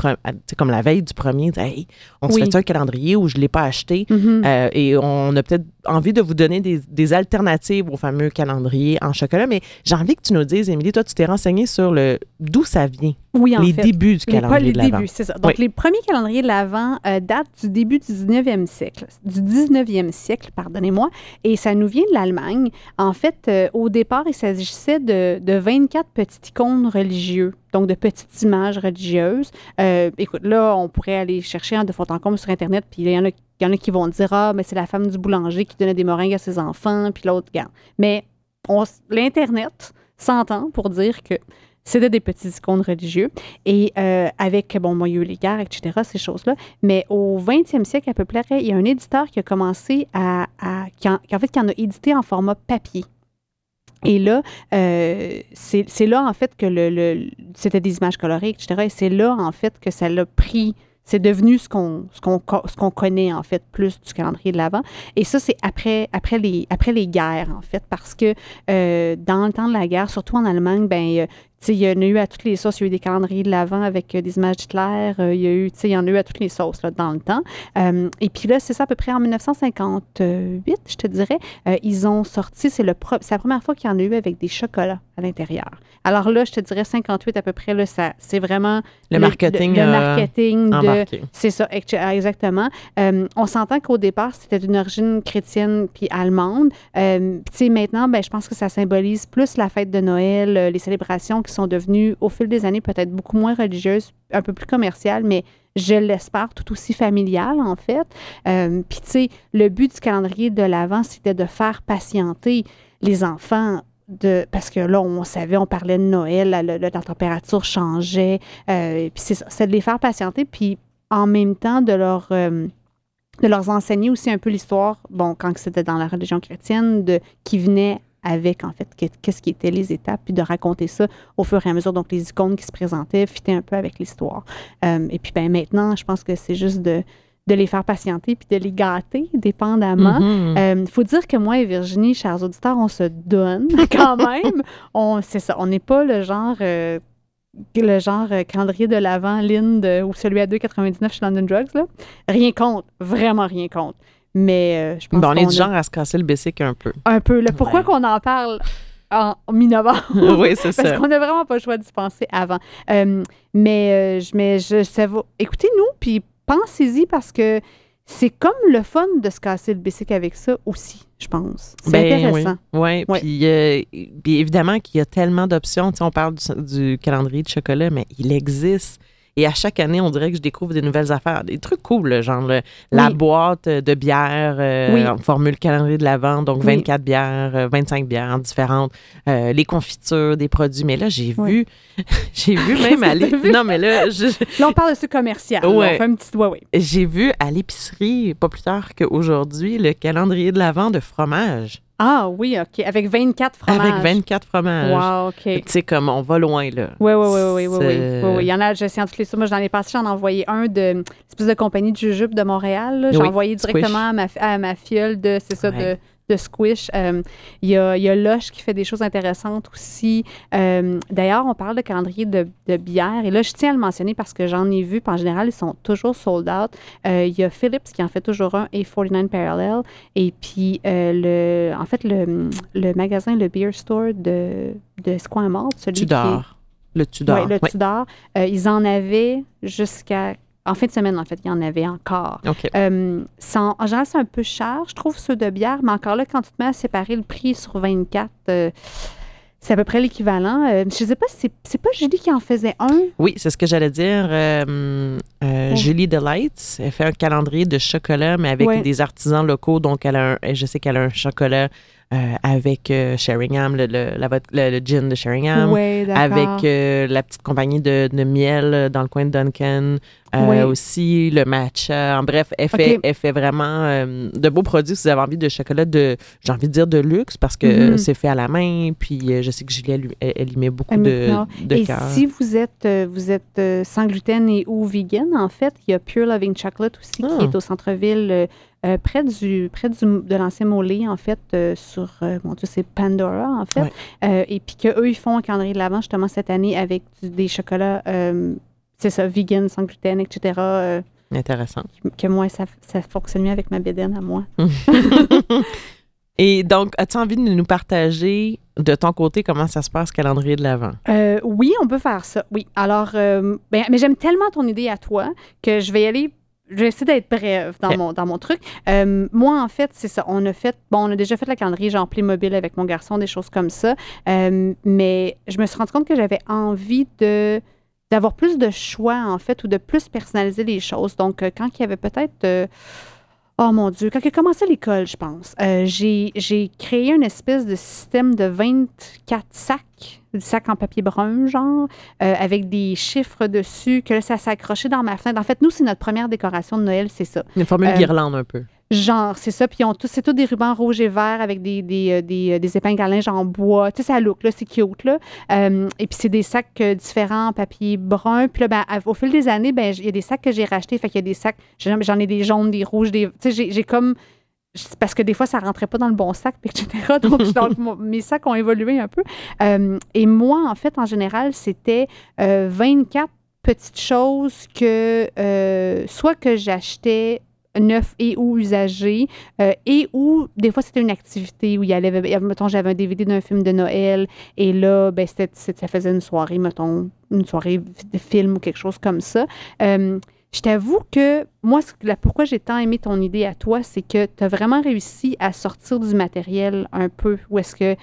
Speaker 2: comme la veille du premier. Hey, on se fait un calendrier ou je l'ai pas acheté?
Speaker 3: Mhm.
Speaker 2: Euh, et on a peut-être envie de vous donner des, des alternatives au fameux calendrier en chocolat. Mais j'ai envie que tu nous dises, Émilie, toi, tu t'es renseignée sur le d'où ça vient,
Speaker 3: oui, en
Speaker 2: les
Speaker 3: fait.
Speaker 2: débuts du
Speaker 3: pas
Speaker 2: calendrier
Speaker 3: les
Speaker 2: de l'Avent.
Speaker 3: débuts, c'est ça. Donc, les premiers calendriers de l'Avent euh, datent du début du 19e siècle. Du 19e siècle, pardonnez-moi. Et ça nous vient de l'Allemagne. En fait, euh, au départ, il s'agissait de, de 24 petites icônes religieuses, donc de petites images religieuses. Euh, écoute, là, on pourrait aller chercher hein, de fond en comble sur Internet, puis il y en a il y en a qui vont dire Ah, mais c'est la femme du boulanger qui donnait des meringues à ses enfants, puis l'autre, regarde. Mais l'Internet s'entend pour dire que c'était des petits icônes religieux. Et euh, avec, bon, moi, il y a eu les guerres, etc., ces choses-là. Mais au 20e siècle, à peu près, il y a un éditeur qui a commencé à. à- qui, en, fait, qui en a édité en format papier. Et là, euh, c'est là, en fait, que le- c'était des images colorées, etc. Et c'est là, en fait, que ça l'a pris. C'est devenu ce qu'on ce qu'on ce qu'on connaît, en fait, plus du calendrier de l'Avent. Et ça, c'est après, après, les, guerres, en fait, parce que euh, dans le temps de la guerre, surtout en Allemagne, ben, euh, il y en a eu à toutes les sauces. Il y a eu des calendriers de l'Avent avec euh, des images d'Hitler. euh, il y a eu, il y en a eu à toutes les sauces, là, dans le temps. Euh, et puis là, c'est ça, à peu près en 1958, je te dirais, euh, ils ont sorti, c'est le la première fois qu'il y en a eu avec des chocolats à l'intérieur. Alors là, je te dirais 58 à peu près, là, ça, c'est vraiment
Speaker 2: Le marketing,
Speaker 3: le,
Speaker 2: euh,
Speaker 3: marketing de, c'est ça, ex- exactement. On s'entend qu'au départ, c'était d'une origine chrétienne puis allemande. Tu sais, maintenant, ben, je pense que ça symbolise plus la fête de Noël, les célébrations qui sont devenues, au fil des années, peut-être beaucoup moins religieuses, un peu plus commerciales, mais je l'espère, tout aussi familiales, en fait. Euh, puis, tu sais, le but du calendrier de l'Avent, c'était de faire patienter les enfants. De, parce que là, on savait, on parlait de Noël, la, température changeait. euh, puis c'est de les faire patienter, puis en même temps de leur, euh, de leur enseigner aussi un peu l'histoire, bon, quand c'était dans la religion chrétienne, de, qui venait avec, en fait, que- qu'est-ce qui étaient les étapes, puis de raconter ça au fur et à mesure. Donc, les icônes qui se présentaient fitaient un peu avec l'histoire. Euh, et puis, ben maintenant, je pense que c'est juste de, de les faire patienter puis de les gâter, dépendamment. Il faut dire que moi et Virginie, chers auditeurs, on se donne quand même. on, c'est ça, on n'est pas le genre, euh, le genre euh, calendrier de l'avant, Linde euh, ou celui à 2,99 chez London Drugs. Là. Rien contre, vraiment rien contre. Mais euh, je pense
Speaker 2: Bon, on est du genre à se casser le bessic un peu.
Speaker 3: un peu. Là, pourquoi
Speaker 2: Ouais.
Speaker 3: qu'on en parle en mi-novembre?
Speaker 2: oui, c'est
Speaker 3: Parce
Speaker 2: ça.
Speaker 3: qu'on n'a vraiment pas le choix d'y penser avant. Euh, mais, euh, je, mais je, ça va. Écoutez-nous, puis pensez-y parce que c'est comme le fun de se casser le bicycle avec ça aussi, je pense. C'est
Speaker 2: Ben
Speaker 3: intéressant.
Speaker 2: Oui, Ouais. Puis, euh, puis évidemment qu'il y a tellement d'options. Tu sais, on parle du, du calendrier de chocolat, mais il existe. Et à chaque année, on dirait que je découvre des nouvelles affaires. Des trucs cool, genre le- la
Speaker 3: Oui.
Speaker 2: boîte de bière euh,
Speaker 3: Oui.
Speaker 2: en formule calendrier de l'Avent, donc
Speaker 3: Oui.
Speaker 2: 24 bières, euh, 25 bières différentes, euh, les confitures, des produits. Mais là, j'ai
Speaker 3: Oui.
Speaker 2: vu, j'ai vu même aller. Non, mais là, je-
Speaker 3: Là, on parle de ce commercial.
Speaker 2: Ouais.
Speaker 3: On fait un petit. Ouais, ouais.
Speaker 2: j'ai vu à l'épicerie, pas plus tard qu'aujourd'hui, le calendrier de l'Avent de fromage.
Speaker 3: Ah oui, OK. Avec 24 fromages.
Speaker 2: Avec 24 fromages.
Speaker 3: Wow, OK.
Speaker 2: Tu sais, comme on va loin, là.
Speaker 3: Oui, oui, oui, oui, oui, oui. Il y en a, je sais en toutes les. Moi, j'en ai passé, j'en ai envoyé un de espèce de compagnie de jujube de Montréal. J'ai
Speaker 2: Oui,
Speaker 3: envoyé directement à ma, à ma fiole de, c'est ça,
Speaker 2: Ouais.
Speaker 3: de, de Squish. Euh, Il y, a, y a Lush qui fait des choses intéressantes aussi. Euh, D'ailleurs, on parle de calendrier de, de bière. Et là, je tiens à le mentionner parce que j'en ai vu. puis en général, ils sont toujours sold out. Euh, Il y a Philips qui en fait toujours un et 49 Parallel. Et puis, le, en fait, le, le magasin, le Beer Store de, de Square Malt, celui qui est-
Speaker 2: Tudor. Le Tudor.
Speaker 3: oui, le. Tudor. Ils en avaient jusqu'à. En fin de semaine, en fait, il y en avait encore. Euh, sans- en général, c'est un peu cher, je trouve, ceux de bière, mais encore là, quand tu te mets à séparer le prix sur 24, euh, c'est à peu près l'équivalent. Euh, je ne sais pas si c'est- pas Julie qui en faisait un.
Speaker 2: Oui, c'est ce que j'allais dire.
Speaker 3: Oh.
Speaker 2: Julie Delights, elle fait un calendrier de chocolat, mais avec
Speaker 3: Ouais.
Speaker 2: des artisans locaux. Donc, elle a un, je sais qu'elle a un chocolat euh, avec euh, Sheringham, le, le, la vod- le- le gin de Sheringham. Avec euh, la petite compagnie de, de miel dans le coin de Duncan. Euh,
Speaker 3: Oui.
Speaker 2: Aussi, le matcha. En bref, elle fait,
Speaker 3: OK.
Speaker 2: elle fait vraiment euh, de beaux produits. Si vous avez envie de chocolat de, j'ai envie de dire de luxe, parce que
Speaker 3: Mhm.
Speaker 2: c'est fait à la main. Puis euh, je sais que Julie, elle, elle- elle y met beaucoup de, de
Speaker 3: Et
Speaker 2: cœur.
Speaker 3: si vous êtes, vous êtes sans gluten et ou vegan, en fait, il y a Pure Loving Chocolate aussi
Speaker 2: Ah.
Speaker 3: qui est au centre-ville, euh, près, du, près du, de l'ancien Mollet, en fait, euh, sur, euh, mon Dieu, c'est Pandora, en fait.
Speaker 2: Ouais.
Speaker 3: Et puis qu'eux, ils font un calendrier de l'avant justement cette année avec du- des chocolats, c'est ça, vegan, sans gluten, etc. euh,
Speaker 2: Intéressant.
Speaker 3: que moi, ça, ça fonctionne mieux avec ma bédaine à moi.
Speaker 2: Et donc, as-tu envie de nous partager de ton côté comment ça se passe, calendrier de l'Avent?
Speaker 3: Euh, oui, on peut faire ça. Oui. Alors, euh, ben, mais j'aime tellement ton idée à toi que je vais y aller. Je vais essayer d'être brève dans, mon, dans mon truc. Euh, moi, en fait, c'est ça. On a fait, bon, on a déjà fait le calendrier genre Playmobil avec mon garçon, des choses comme ça. Mais je me suis rendu compte que j'avais envie de d'avoir plus de choix, en fait, ou de plus personnaliser les choses. Donc, euh, quand il y avait peut-être. euh, Oh mon Dieu, quand j'ai commencé l'école, je pense, euh, j'ai j'ai créé une espèce de système de 24 sacs, des sacs en papier brun, genre, euh, avec des chiffres dessus, que là, ça s'accrochait dans ma fenêtre. En fait, nous, c'est notre première décoration de Noël, c'est ça.
Speaker 2: Une formule
Speaker 3: Euh,
Speaker 2: guirlande un peu.
Speaker 3: Genre, c'est ça. Puis ils ont tous, c'est tous des rubans rouges et verts avec des, des, euh, euh, épingles à linge en bois. Tu sais, ça look, là, c'est cute, là. Euh, et puis c'est des sacs différents en papier brun. Puis là, ben, au fil des années, ben, il y a des sacs que j'ai rachetés. Fait qu'il y a des sacs, j'en ai des jaunes, des rouges, des. Tu sais, j'ai- comme. Parce que des fois, ça rentrait pas dans le bon sac, etc. Donc, mes sacs ont évolué un peu. Et moi, en fait, en général, c'était euh, 24 petites choses que soit que j'achetais neuf et ou usagé euh, et ou des fois c'était une activité où il y allait mettons j'avais un DVD d'un film de Noël et là ben c'est- ça faisait une soirée mettons une soirée de film ou quelque chose comme ça. Euh, je t'avoue que moi la- pourquoi j'ai tant aimé ton idée à toi c'est que tu as vraiment réussi à sortir du matériel un peu où est-ce que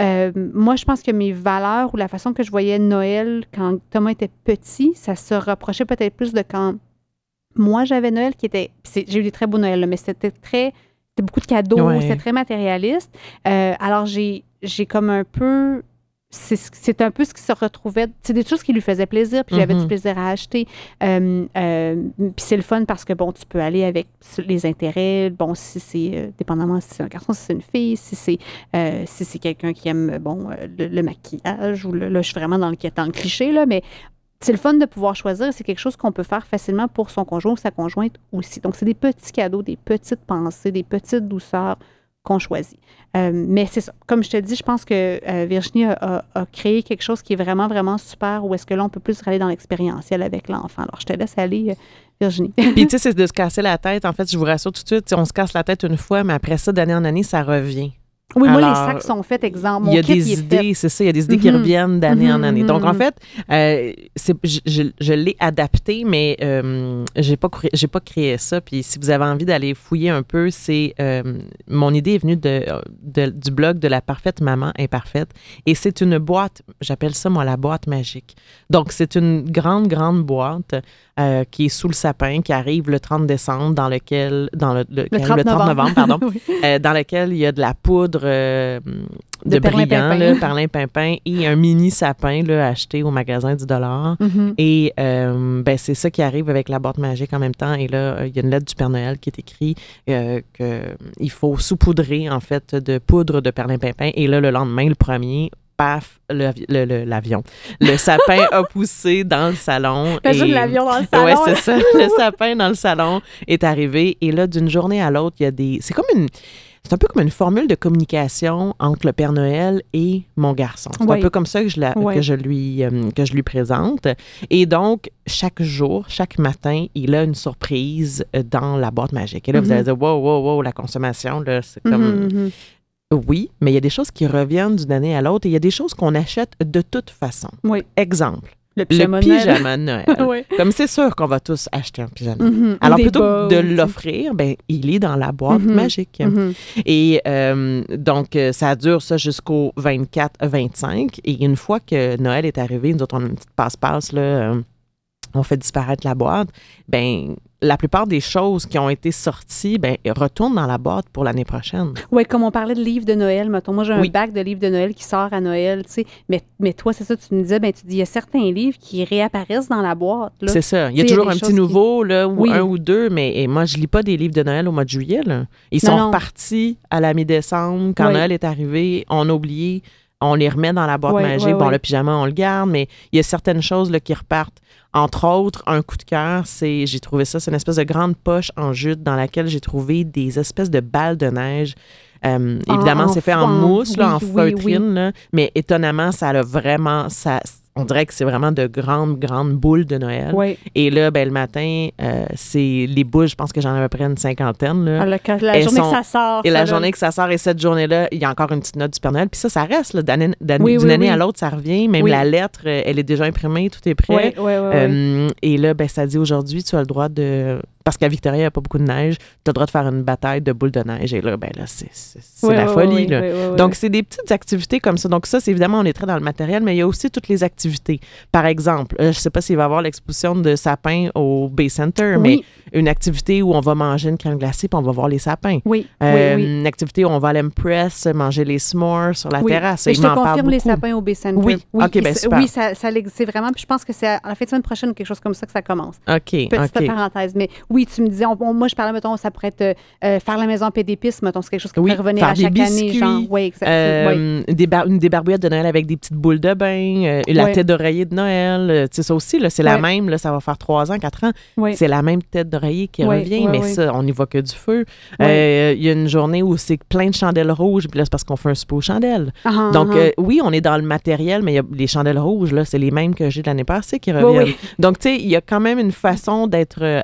Speaker 3: euh, moi, je pense que mes valeurs ou la façon que je voyais Noël quand Thomas était petit, ça se rapprochait peut-être plus de quand moi j'avais Noël qui était. J'ai eu des très beaux Noëls, mais c'était très. C'était beaucoup de cadeaux,
Speaker 2: Ouais.
Speaker 3: c'était très matérialiste. Euh, alors, j'ai comme un peu. C'est un peu ce qui se retrouvait. C'est des choses qui lui faisaient plaisir, puis j'avais du plaisir à acheter. Euh, euh, puis c'est le fun parce que, bon, tu peux aller avec les intérêts. Bon, si c'est. dépendamment si c'est un garçon, si c'est une fille, si c'est si c'est quelqu'un qui aime bon le, le maquillage ou le- là je suis vraiment dans le, dans le cliché là mais c'est le fun de pouvoir choisir c'est quelque chose qu'on peut faire facilement pour son conjoint ou sa conjointe aussi. Donc c'est des petits cadeaux des petites pensées des petites douceurs qu'on choisit. Euh, mais c'est ça. Comme je te dis je pense que euh, Virginie a, créé quelque chose qui est vraiment vraiment super où est-ce que là on peut plus aller dans l'expérientiel avec l'enfant. Alors je te laisse aller euh, Virginie.
Speaker 2: Puis, tu sais, c'est de se casser la tête. En fait, je vous rassure tout de suite, on se casse la tête une fois, mais après ça, d'année en année, ça revient.
Speaker 3: Oui moi les sacs sont faits exemple mon
Speaker 2: il y a
Speaker 3: kit,
Speaker 2: des idées, c'est ça, il y a des idées qui
Speaker 3: Mhm.
Speaker 2: reviennent d'année en
Speaker 3: Mhm,
Speaker 2: année. Donc, en
Speaker 3: mhm.
Speaker 2: fait, euh, je, je- je l'ai adapté, mais euh, pas cré- j'ai pas créé ça. Puis, si vous avez envie d'aller fouiller un peu, c'est euh, mon idée est venue de, de- du blog de la parfaite maman imparfaite, et c'est une boîte. J'appelle ça moi la boîte magique. Donc, c'est une grande grande boîte euh, qui est sous le sapin, qui arrive le 30 décembre, dans lequel dans le, le-
Speaker 3: le
Speaker 2: arrive
Speaker 3: 30
Speaker 2: le 30 novembre, pardon
Speaker 3: Oui.
Speaker 2: dans lequel il y a de la poudre euh, de,
Speaker 3: De
Speaker 2: brillant, là, perlimpinpin, et un mini sapin là, acheté au magasin du dollar.
Speaker 3: Mhm.
Speaker 2: Et euh, ben, c'est ça qui arrive avec la boîte magique en même temps. Et là, euh, il y a une lettre du Père Noël qui est écrite euh, qu'il faut saupoudrer, en fait, de poudre de perlimpinpin. Et là, le lendemain, le premier, paf, le- le- le- l'avion. Le, sapin a poussé dans le salon. Et-
Speaker 3: l'avion dans le salon.
Speaker 2: Ouais, c'est ça. Le sapin dans le salon est arrivé. Et là, d'une journée à l'autre, il y a des. C'est comme une. C'est un peu comme une formule de communication entre le Père Noël et mon garçon. C'est un peu comme ça que je, la-
Speaker 3: Ouais.
Speaker 2: que, je lui, euh, que je lui présente. Et donc, chaque jour, chaque matin, il a une surprise euh, dans la boîte magique. Et là, vous
Speaker 3: Mhm.
Speaker 2: allez dire, wow, wow, wow, la consommation, là, c'est comme.
Speaker 3: Mhm, mhm.
Speaker 2: Oui, mais il y a des choses qui reviennent d'une année à l'autre et il y a des choses qu'on achète de toute façon.
Speaker 3: Oui.
Speaker 2: Exemple,
Speaker 3: Le
Speaker 2: le
Speaker 3: pyjama de Noël.
Speaker 2: pyjama Noël. Comme c'est sûr qu'on va tous acheter un pyjama.
Speaker 3: Mhm.
Speaker 2: Alors
Speaker 3: des
Speaker 2: plutôt que de l'offrir, ben il est dans la boîte
Speaker 3: Mhm.
Speaker 2: magique.
Speaker 3: Mhm.
Speaker 2: Et euh, donc euh, ça dure ça jusqu'au 24-25 et une fois que Noël est arrivé, nous autres on a une petite passe-passe là, euh, on fait disparaître la boîte. Ben la plupart des choses qui ont été sorties, ben retournent dans la boîte pour l'année prochaine.
Speaker 3: Oui, comme on parlait de livres de Noël, mettons. Moi, j'ai un
Speaker 2: Oui.
Speaker 3: bac de livres de Noël qui sort à Noël, tu sais. Mais, mais toi, c'est ça, tu me disais, ben, tu dis, il y a certains livres qui réapparaissent dans la boîte.
Speaker 2: C'est ça. Il y a
Speaker 3: y
Speaker 2: toujours un petit
Speaker 3: qui-
Speaker 2: nouveau, là, ou
Speaker 3: Oui.
Speaker 2: un ou deux, mais et moi, je lis pas des livres de Noël au mois de juillet. Là. Ils
Speaker 3: Non,
Speaker 2: sont
Speaker 3: non.
Speaker 2: repartis à la mi-décembre. Quand
Speaker 3: Oui.
Speaker 2: Noël est arrivé, on a oublié, on les remet dans la boîte magique. bon, le pyjama, on le garde, mais il y a certaines choses là, qui repartent. Entre autres, un coup de cœur, c'est, j'ai trouvé ça, c'est une espèce de grande poche en jute dans laquelle j'ai trouvé des espèces de balles de neige. Euh,
Speaker 3: En-
Speaker 2: évidemment,
Speaker 3: en
Speaker 2: c'est fait en mousse, là, en
Speaker 3: oui, oui,
Speaker 2: feutrine, là, mais étonnamment, ça a vraiment, ça, on dirait que c'est vraiment de grandes, grandes boules de Noël.
Speaker 3: Oui.
Speaker 2: Et là, ben, le matin, euh, c'est les boules, je pense que j'en ai à peu près une cinquantaine. Là.
Speaker 3: Ah, quand- la
Speaker 2: Elles
Speaker 3: journée
Speaker 2: sont-
Speaker 3: que ça sort.
Speaker 2: et
Speaker 3: ça,
Speaker 2: la journée que ça sort, et cette journée-là, il y a encore une petite note du Père Noël. Puis ça, ça reste
Speaker 3: Oui,
Speaker 2: d'une
Speaker 3: oui,
Speaker 2: année à l'autre, ça revient. Même la lettre, euh, elle est déjà imprimée, tout est prêt.
Speaker 3: oui, oui. oui.
Speaker 2: Euh, et là, ben, ça dit aujourd'hui, tu as le droit de parce qu'à Victoria, il n'y a pas beaucoup de neige, tu as le droit de faire une bataille de boules de neige. Et là, ben là, c'est
Speaker 3: Ouais,
Speaker 2: la folie. là. Donc, c'est des petites activités comme ça. Donc, ça, c'est évidemment, on est très dans le matériel, mais il y a aussi toutes les activités. Par exemple, euh, je ne sais pas s'il va y avoir l'exposition de sapins au Bay Center, mais
Speaker 3: oui,
Speaker 2: une activité où on va manger une crème glacée puis on va voir les sapins.
Speaker 3: oui,
Speaker 2: Euh,
Speaker 3: oui, oui.
Speaker 2: Une activité où on va à l'Empress, manger les s'mores sur la
Speaker 3: Oui.
Speaker 2: terrasse.
Speaker 3: Et je te confirme les sapins au Bay Center.
Speaker 2: Oui. OK,
Speaker 3: et
Speaker 2: ben super.
Speaker 3: Oui, ça, ça c'est vraiment. Puis je pense que c'est à la fin de semaine prochaine quelque chose comme ça que ça commence.
Speaker 2: OK,
Speaker 3: Petite parenthèse. Mais oui, tu me disais, on- on- moi, je parlais, mettons, ça pourrait être euh, euh, faire la maison pédépisme, mettons, c'est quelque chose qui
Speaker 2: Oui,
Speaker 3: pourrait revenir à chaque année.
Speaker 2: biscuits,
Speaker 3: Genre, oui, exact. oui.
Speaker 2: Euh, des bar- une des barbouillettes de Noël avec des petites boules de bain, euh, la tête d'oreiller de Noël. tu sais, ça aussi, là, c'est la même. Là, ça va faire trois ans, quatre ans.
Speaker 3: Oui.
Speaker 2: C'est la même tête d'oreiller qui revient, mais ça, on n'y voit que du feu. Il y a une journée où c'est plein de chandelles rouges, puis là, c'est parce qu'on fait un souper aux chandelles.
Speaker 3: Ah,
Speaker 2: Donc,
Speaker 3: ah,
Speaker 2: euh, oui, on est dans le matériel, mais il y a les chandelles rouges, là, c'est les mêmes que j'ai de l'année passée qui
Speaker 3: Oui,
Speaker 2: reviennent.
Speaker 3: oui.
Speaker 2: Donc, tu sais, il y a quand même une façon d'être euh,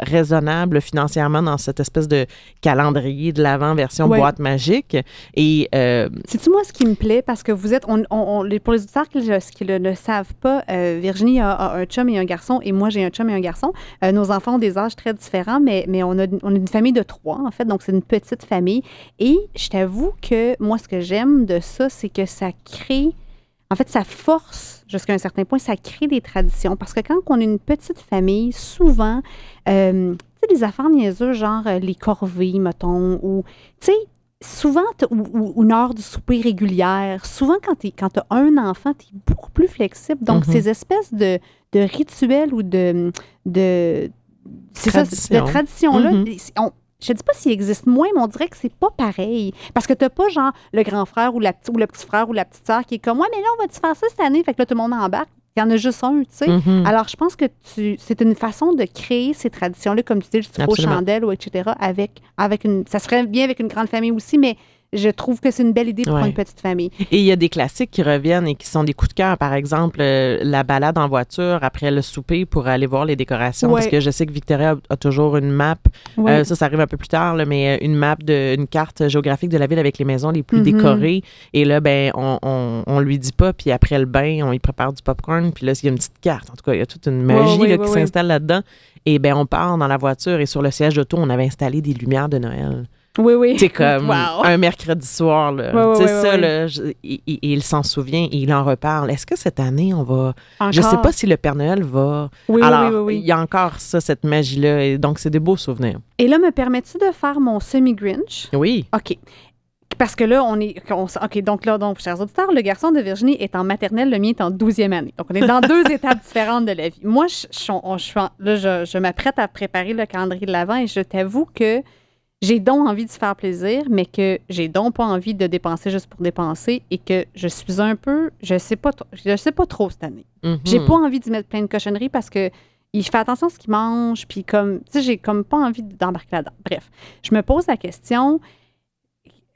Speaker 2: financièrement dans cette espèce de calendrier de l'avant version
Speaker 3: Ouais.
Speaker 2: boîte magique. Et euh,
Speaker 3: C'est-tu moi ce qui me plaît? Parce que vous êtes. On, on- on- les- pour les auditeurs qui ne le, le savent pas, euh, Virginie a, a un chum et un garçon, et moi, j'ai un chum et un garçon. Euh, nos enfants ont des âges très différents, mais, mais on, a, on a une famille de trois, en fait, donc c'est une petite famille. Et je t'avoue que moi, ce que j'aime de ça, c'est que ça crée. En fait, ça force, jusqu'à un certain point, ça crée des traditions. Parce que quand on est une petite famille, souvent, euh, des affaires niaiseuses, genre euh, les corvées, mettons, ou, tu sais, souvent, ou, ou une heure du souper régulière, souvent, quand tu quand as un enfant, tu es beaucoup plus flexible. Donc,
Speaker 2: Mhm.
Speaker 3: ces espèces de, de rituels ou de. de c'est ça,
Speaker 2: Tradition.
Speaker 3: de tradition-là,
Speaker 2: Mhm.
Speaker 3: on- je ne dis pas s'il existe moins, mais on dirait que c'est pas pareil. Parce que tu pas, genre, le grand frère ou, la, ou le petit frère ou la petite sœur qui est comme, ouais, mais là, on va-tu faire ça cette année? Fait que là, tout le monde embarque. Il y en a juste un, tu sais.
Speaker 2: mhm.
Speaker 3: Alors, je pense que tu, c'est une façon de créer ces traditions-là, comme tu dis, le aux chandelles ou etc., avec, avec une. Ça serait bien avec une grande famille aussi, mais je trouve que c'est une belle idée pour
Speaker 2: Ouais.
Speaker 3: une petite famille.
Speaker 2: Et il y a des classiques qui reviennent et qui sont des coups de cœur. Par exemple, euh, la balade en voiture après le souper pour aller voir les décorations. Parce que je sais que Victoria a, a toujours une map.
Speaker 3: Ouais.
Speaker 2: Euh, ça, ça arrive un peu plus tard, là, mais euh, une map, de, une carte géographique de la ville avec les maisons les plus
Speaker 3: Mhm.
Speaker 2: décorées. Et là, ben, on, on, on lui dit pas. Puis après le bain, on y prépare du popcorn. Puis là, il y a une petite carte. En tout cas, il y a toute une magie là, qui s'installe là-dedans. Et ben, on part dans la voiture et sur le siège d'auto, on avait installé des lumières de Noël.
Speaker 3: Oui, oui.
Speaker 2: C'est comme
Speaker 3: Wow.
Speaker 2: un mercredi soir. Là. Sais,
Speaker 3: ouais,
Speaker 2: ça, là, je- il, s'en souvient et il en reparle. Est-ce que cette année, on va.
Speaker 3: Encore.
Speaker 2: Je sais pas si le Père Noël va.
Speaker 3: Oui, oui,
Speaker 2: Alors,
Speaker 3: oui, oui, oui.
Speaker 2: il y a encore ça, cette magie-là. Et donc, c'est des beaux souvenirs.
Speaker 3: Et là, me permets-tu de faire mon semi-Grinch?
Speaker 2: Oui.
Speaker 3: OK. Parce que là, on est. on OK, donc là, donc, chers auditeurs, le garçon de Virginie est en maternelle, le mien est en 12e année. Donc, on est dans deux étapes différentes de la vie. Moi, je, je, on- je suis en- là, je, je m'apprête à préparer le calendrier de l'Avent et je t'avoue que j'ai donc envie de se faire plaisir, mais que j'ai donc pas envie de dépenser juste pour dépenser et que je suis un peu. Je sais pas, je sais pas trop cette année.
Speaker 2: Mhm.
Speaker 3: J'ai pas envie d'y mettre plein de cochonneries parce que il fait attention à ce qu'il mange, puis comme, tu sais, j'ai comme pas envie d'embarquer là-dedans. Bref, je me pose la question,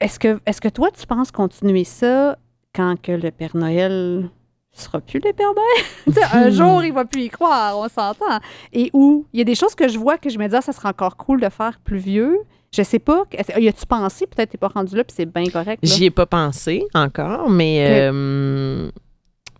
Speaker 3: est-ce que, est-ce que toi, tu penses continuer ça quand que le Père Noël sera plus le Père Noël? Un jour, il va plus y croire, on s'entend. Et où, il y a des choses que je vois que je me dis, ah, ça serait encore cool de faire plus vieux. Je sais pas, y a-tu pensé? Peut-être t'es pas rendu là, puis c'est bien correct.
Speaker 2: J'y ai pas pensé encore, mais euh,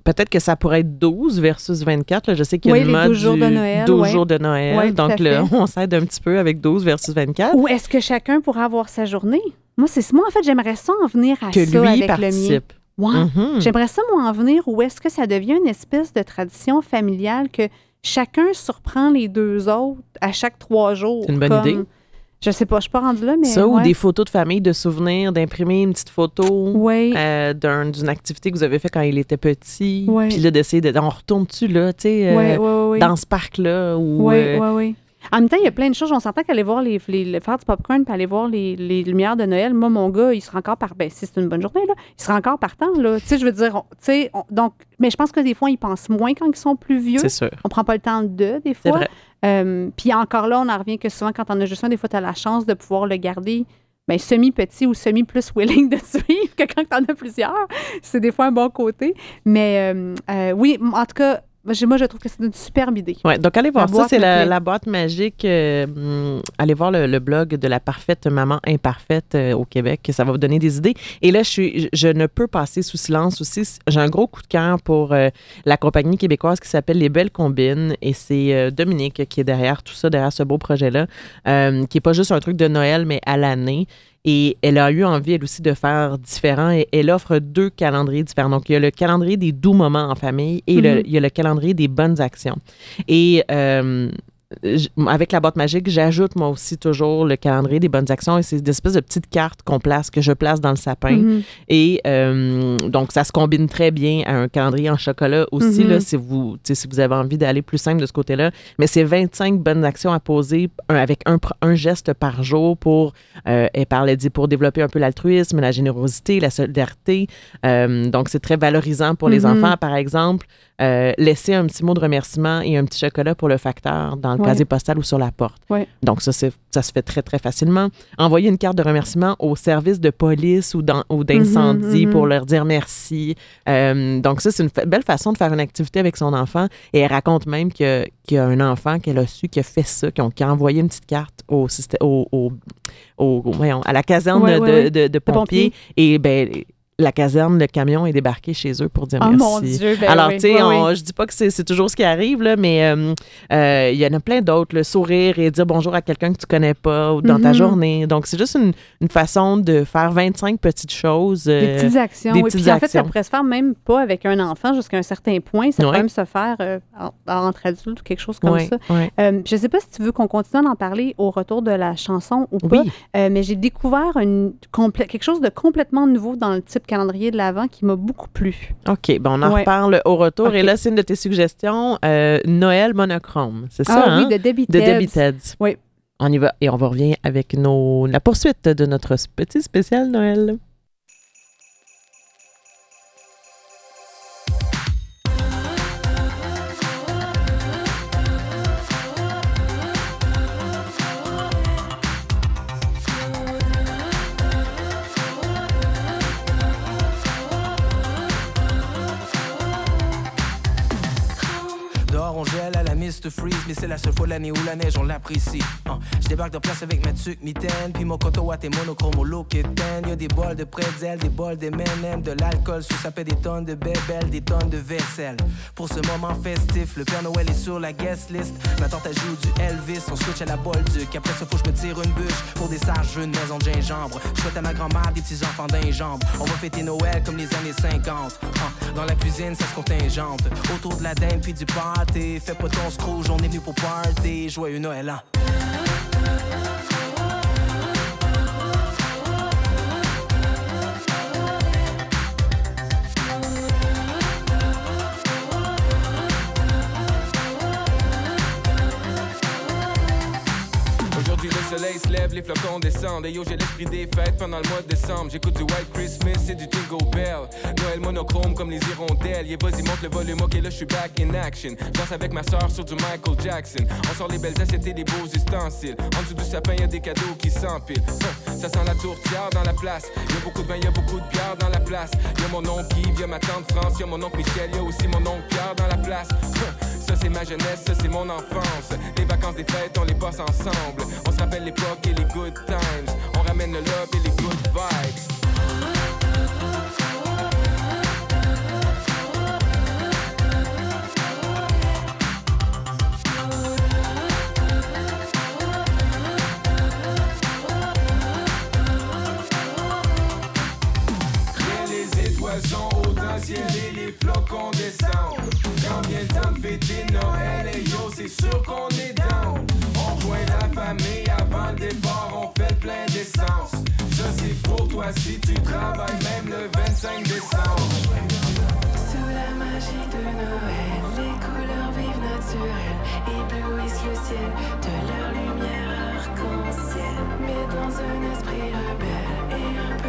Speaker 2: peut-être que ça pourrait être 12 versus 24. là. Je sais qu'il y a
Speaker 3: Oui,
Speaker 2: une mode
Speaker 3: 12 jours de Noël,
Speaker 2: 12
Speaker 3: ouais.
Speaker 2: jours de Noël.
Speaker 3: Ouais,
Speaker 2: donc, là, on s'aide un petit peu avec 12 versus 24.
Speaker 3: Ou est-ce que chacun pourra avoir sa journée? Moi, c'est moi, en fait, j'aimerais ça en venir à
Speaker 2: que
Speaker 3: ça
Speaker 2: lui
Speaker 3: avec le mien.
Speaker 2: participe. Mhm.
Speaker 3: J'aimerais ça, moi, en venir où est-ce que ça devient une espèce de tradition familiale que chacun surprend les deux autres à chaque trois jours.
Speaker 2: C'est une bonne
Speaker 3: comme-
Speaker 2: idée.
Speaker 3: Je sais pas, je suis pas rendue là, mais.
Speaker 2: Ça, ou des photos de famille, de souvenirs, d'imprimer une petite photo. Euh, d'un- d'une activité que vous avez fait quand il était petit. Puis là, d'essayer de. On retourne-tu là, tu sais, euh, dans ce parc-là? Ou,
Speaker 3: Oui,
Speaker 2: euh,
Speaker 3: oui, oui. En même temps, il y a plein de choses. On s'entend qu'aller voir les, les- le- faire du popcorn puis aller voir les, les lumières de Noël. Moi, mon gars, il sera encore par. Ben, si c'est une bonne journée, là, il sera encore partant, là. Tu sais, je veux dire, tu sais, on- donc. Mais je pense que des fois, ils pensent moins quand ils sont plus vieux.
Speaker 2: C'est sûr.
Speaker 3: On prend pas le temps de, des
Speaker 2: C'est
Speaker 3: fois.
Speaker 2: vrai.
Speaker 3: Euh, puis encore là, on en revient que souvent, quand on a juste un, des fois, tu as la chance de pouvoir le garder ben, semi-petit ou semi-plus willing de suivre que quand tu en as plusieurs. C'est des fois un bon côté. Mais euh, euh, oui, en tout cas, Moi, je- trouve que c'est une superbe idée.
Speaker 2: Ouais, donc allez voir
Speaker 3: La
Speaker 2: ça, c'est la, la boîte magique. euh, allez voir le, le blog de la parfaite maman imparfaite euh, au Québec, ça va vous donner des idées. Et là, je, suis, je, ne peux passer sous silence aussi. J'ai un gros coup de cœur pour euh, la compagnie québécoise qui s'appelle Les Belles Combines. Et c'est Dominique qui est derrière tout ça, derrière ce beau projet-là, qui n'est pas juste un truc de Noël, mais à l'année. Et elle a eu envie, elle aussi, de faire différent. Et elle offre deux calendriers différents. Donc, il y a le calendrier des doux moments en famille et le-
Speaker 3: Mhm.
Speaker 2: il y a le calendrier des bonnes actions. Et euh, avec la boîte magique, j'ajoute moi aussi toujours le calendrier des bonnes actions et c'est des espèces de petites cartes qu'on place, que je place dans le sapin.
Speaker 3: Mhm.
Speaker 2: Et euh, donc, ça se combine très bien à un calendrier en chocolat aussi, là, si, vous, si vous avez envie d'aller plus simple de ce côté-là. Mais c'est 25 bonnes actions à poser un- avec un, geste par jour pour, euh, parlait dit, pour développer un peu l'altruisme, la générosité, la solidarité. Euh, donc, c'est très valorisant pour les
Speaker 3: Mhm.
Speaker 2: enfants, par exemple. euh, laisser un petit mot de remerciement et un petit chocolat pour le facteur dans le
Speaker 3: Ouais.
Speaker 2: casier postal ou sur la porte. Donc, ça, ça se fait très, très facilement. Envoyer une carte de remerciement au service de police ou d'incendie
Speaker 3: Mhm, mhm.
Speaker 2: pour leur dire merci. Euh, donc, ça, c'est une belle façon de faire une activité avec son enfant. Et elle raconte même qu'il y a un enfant qu'elle a su qui a fait ça, qui, a envoyé une petite carte au, système- au, au- voyons, à la caserne
Speaker 3: Ouais,
Speaker 2: de,
Speaker 3: ouais, ouais.
Speaker 2: de- de pompiers.
Speaker 3: pompiers.
Speaker 2: Et ben la caserne, le camion est débarqué chez eux pour dire
Speaker 3: Oh
Speaker 2: merci.
Speaker 3: mon Dieu, ben
Speaker 2: Alors,
Speaker 3: oui,
Speaker 2: tu sais,
Speaker 3: oui, oui.
Speaker 2: je dis pas que c'est toujours ce qui arrive, là, mais euh, euh, il y en a plein d'autres. Le sourire et dire bonjour à quelqu'un que tu connais pas ou dans ta
Speaker 3: Mhm.
Speaker 2: journée. Donc, c'est juste une, une façon de faire 25 petites choses.
Speaker 3: Des
Speaker 2: euh,
Speaker 3: petites actions.
Speaker 2: des
Speaker 3: oui.
Speaker 2: petites
Speaker 3: Puis en fait, ça pourrait se faire même pas avec un enfant jusqu'à un certain point. Ça peut même se faire en- entre adultes ou quelque chose comme ça. je ne sais pas si tu veux qu'on continue d'en parler au retour de la chanson ou pas, mais j'ai découvert une quelque chose de complètement nouveau dans le type calendrier de l'Avent qui m'a beaucoup plu.
Speaker 2: OK. Bon, on en
Speaker 3: Ouais.
Speaker 2: reparle au retour. Et là, c'est une de tes suggestions, euh, Noël monochrome. C'est ça,
Speaker 3: ah
Speaker 2: hein?
Speaker 3: oui, de Debbie
Speaker 2: de. Debbie Ted's.
Speaker 3: Oui.
Speaker 2: On y va. Et on va revenir avec nos, la poursuite de notre petit spécial Noël.
Speaker 7: Mais c'est la seule fois l'année où la neige on l'apprécie. Hein, Je débarque de place avec ma tuque mitaine, puis mon coton à tes monochrome au look ten. Y'a des bols de pretzel, des bols de M&M, de l'alcool, sous ça fait des tonnes de bébelles, des tonnes de vaisselle. Pour ce moment festif, le Père Noël est sur la guest list. Ma tante elle joue du Elvis, on switch à la Bolduc. Après ça, faut que je me tire une bûche pour des sages jeux de maison de gingembre. Je souhaite à ma grand-mère des petits enfants jambe. On va fêter Noël comme les années 50. Hein, Dans la cuisine, ça se contingente. Autour de la dinde puis du pâté. Fais pas ton scrooge, on est venu pour party. Joyeux Noël, hein.
Speaker 8: Le soleil se lève, les flocons descendent. Et yo j'ai l'esprit des fêtes pendant le mois de décembre. J'écoute du White Christmas et du Jingle Bell. Noël monochrome comme les hirondelles. Yeah vas-y monte le volume, ok là je suis back in action. Danse avec ma soeur sur du Michael Jackson. On sort les belles assiettes et les beaux ustensiles. En dessous du sapin y'a des cadeaux qui s'empilent. Ça sent la tourtière dans la place. Y'a beaucoup de vin, y'a beaucoup de bière dans la place. Y'a mon oncle Yves, y'a ma tante France. Y'a mon oncle Michel, y'a aussi mon oncle Pierre dans la place C'est ma jeunesse, c'est mon enfance. Les vacances des fêtes on les passe ensemble. On se rappelle l'époque et les good times. On ramène le love et les good vibes. Les flocons descendent. Quand vient temps Noël, et yo, c'est sûr qu'on est down. On rejoint la famille avant le départ, on fait le plein d'essence. Ça, c'est pour toi si tu travailles même le 25 décembre.
Speaker 9: Sous la magie de Noël, les couleurs vives naturelles éblouissent le ciel de leur lumière arc-en-ciel. Mais dans un esprit rebelle et un peu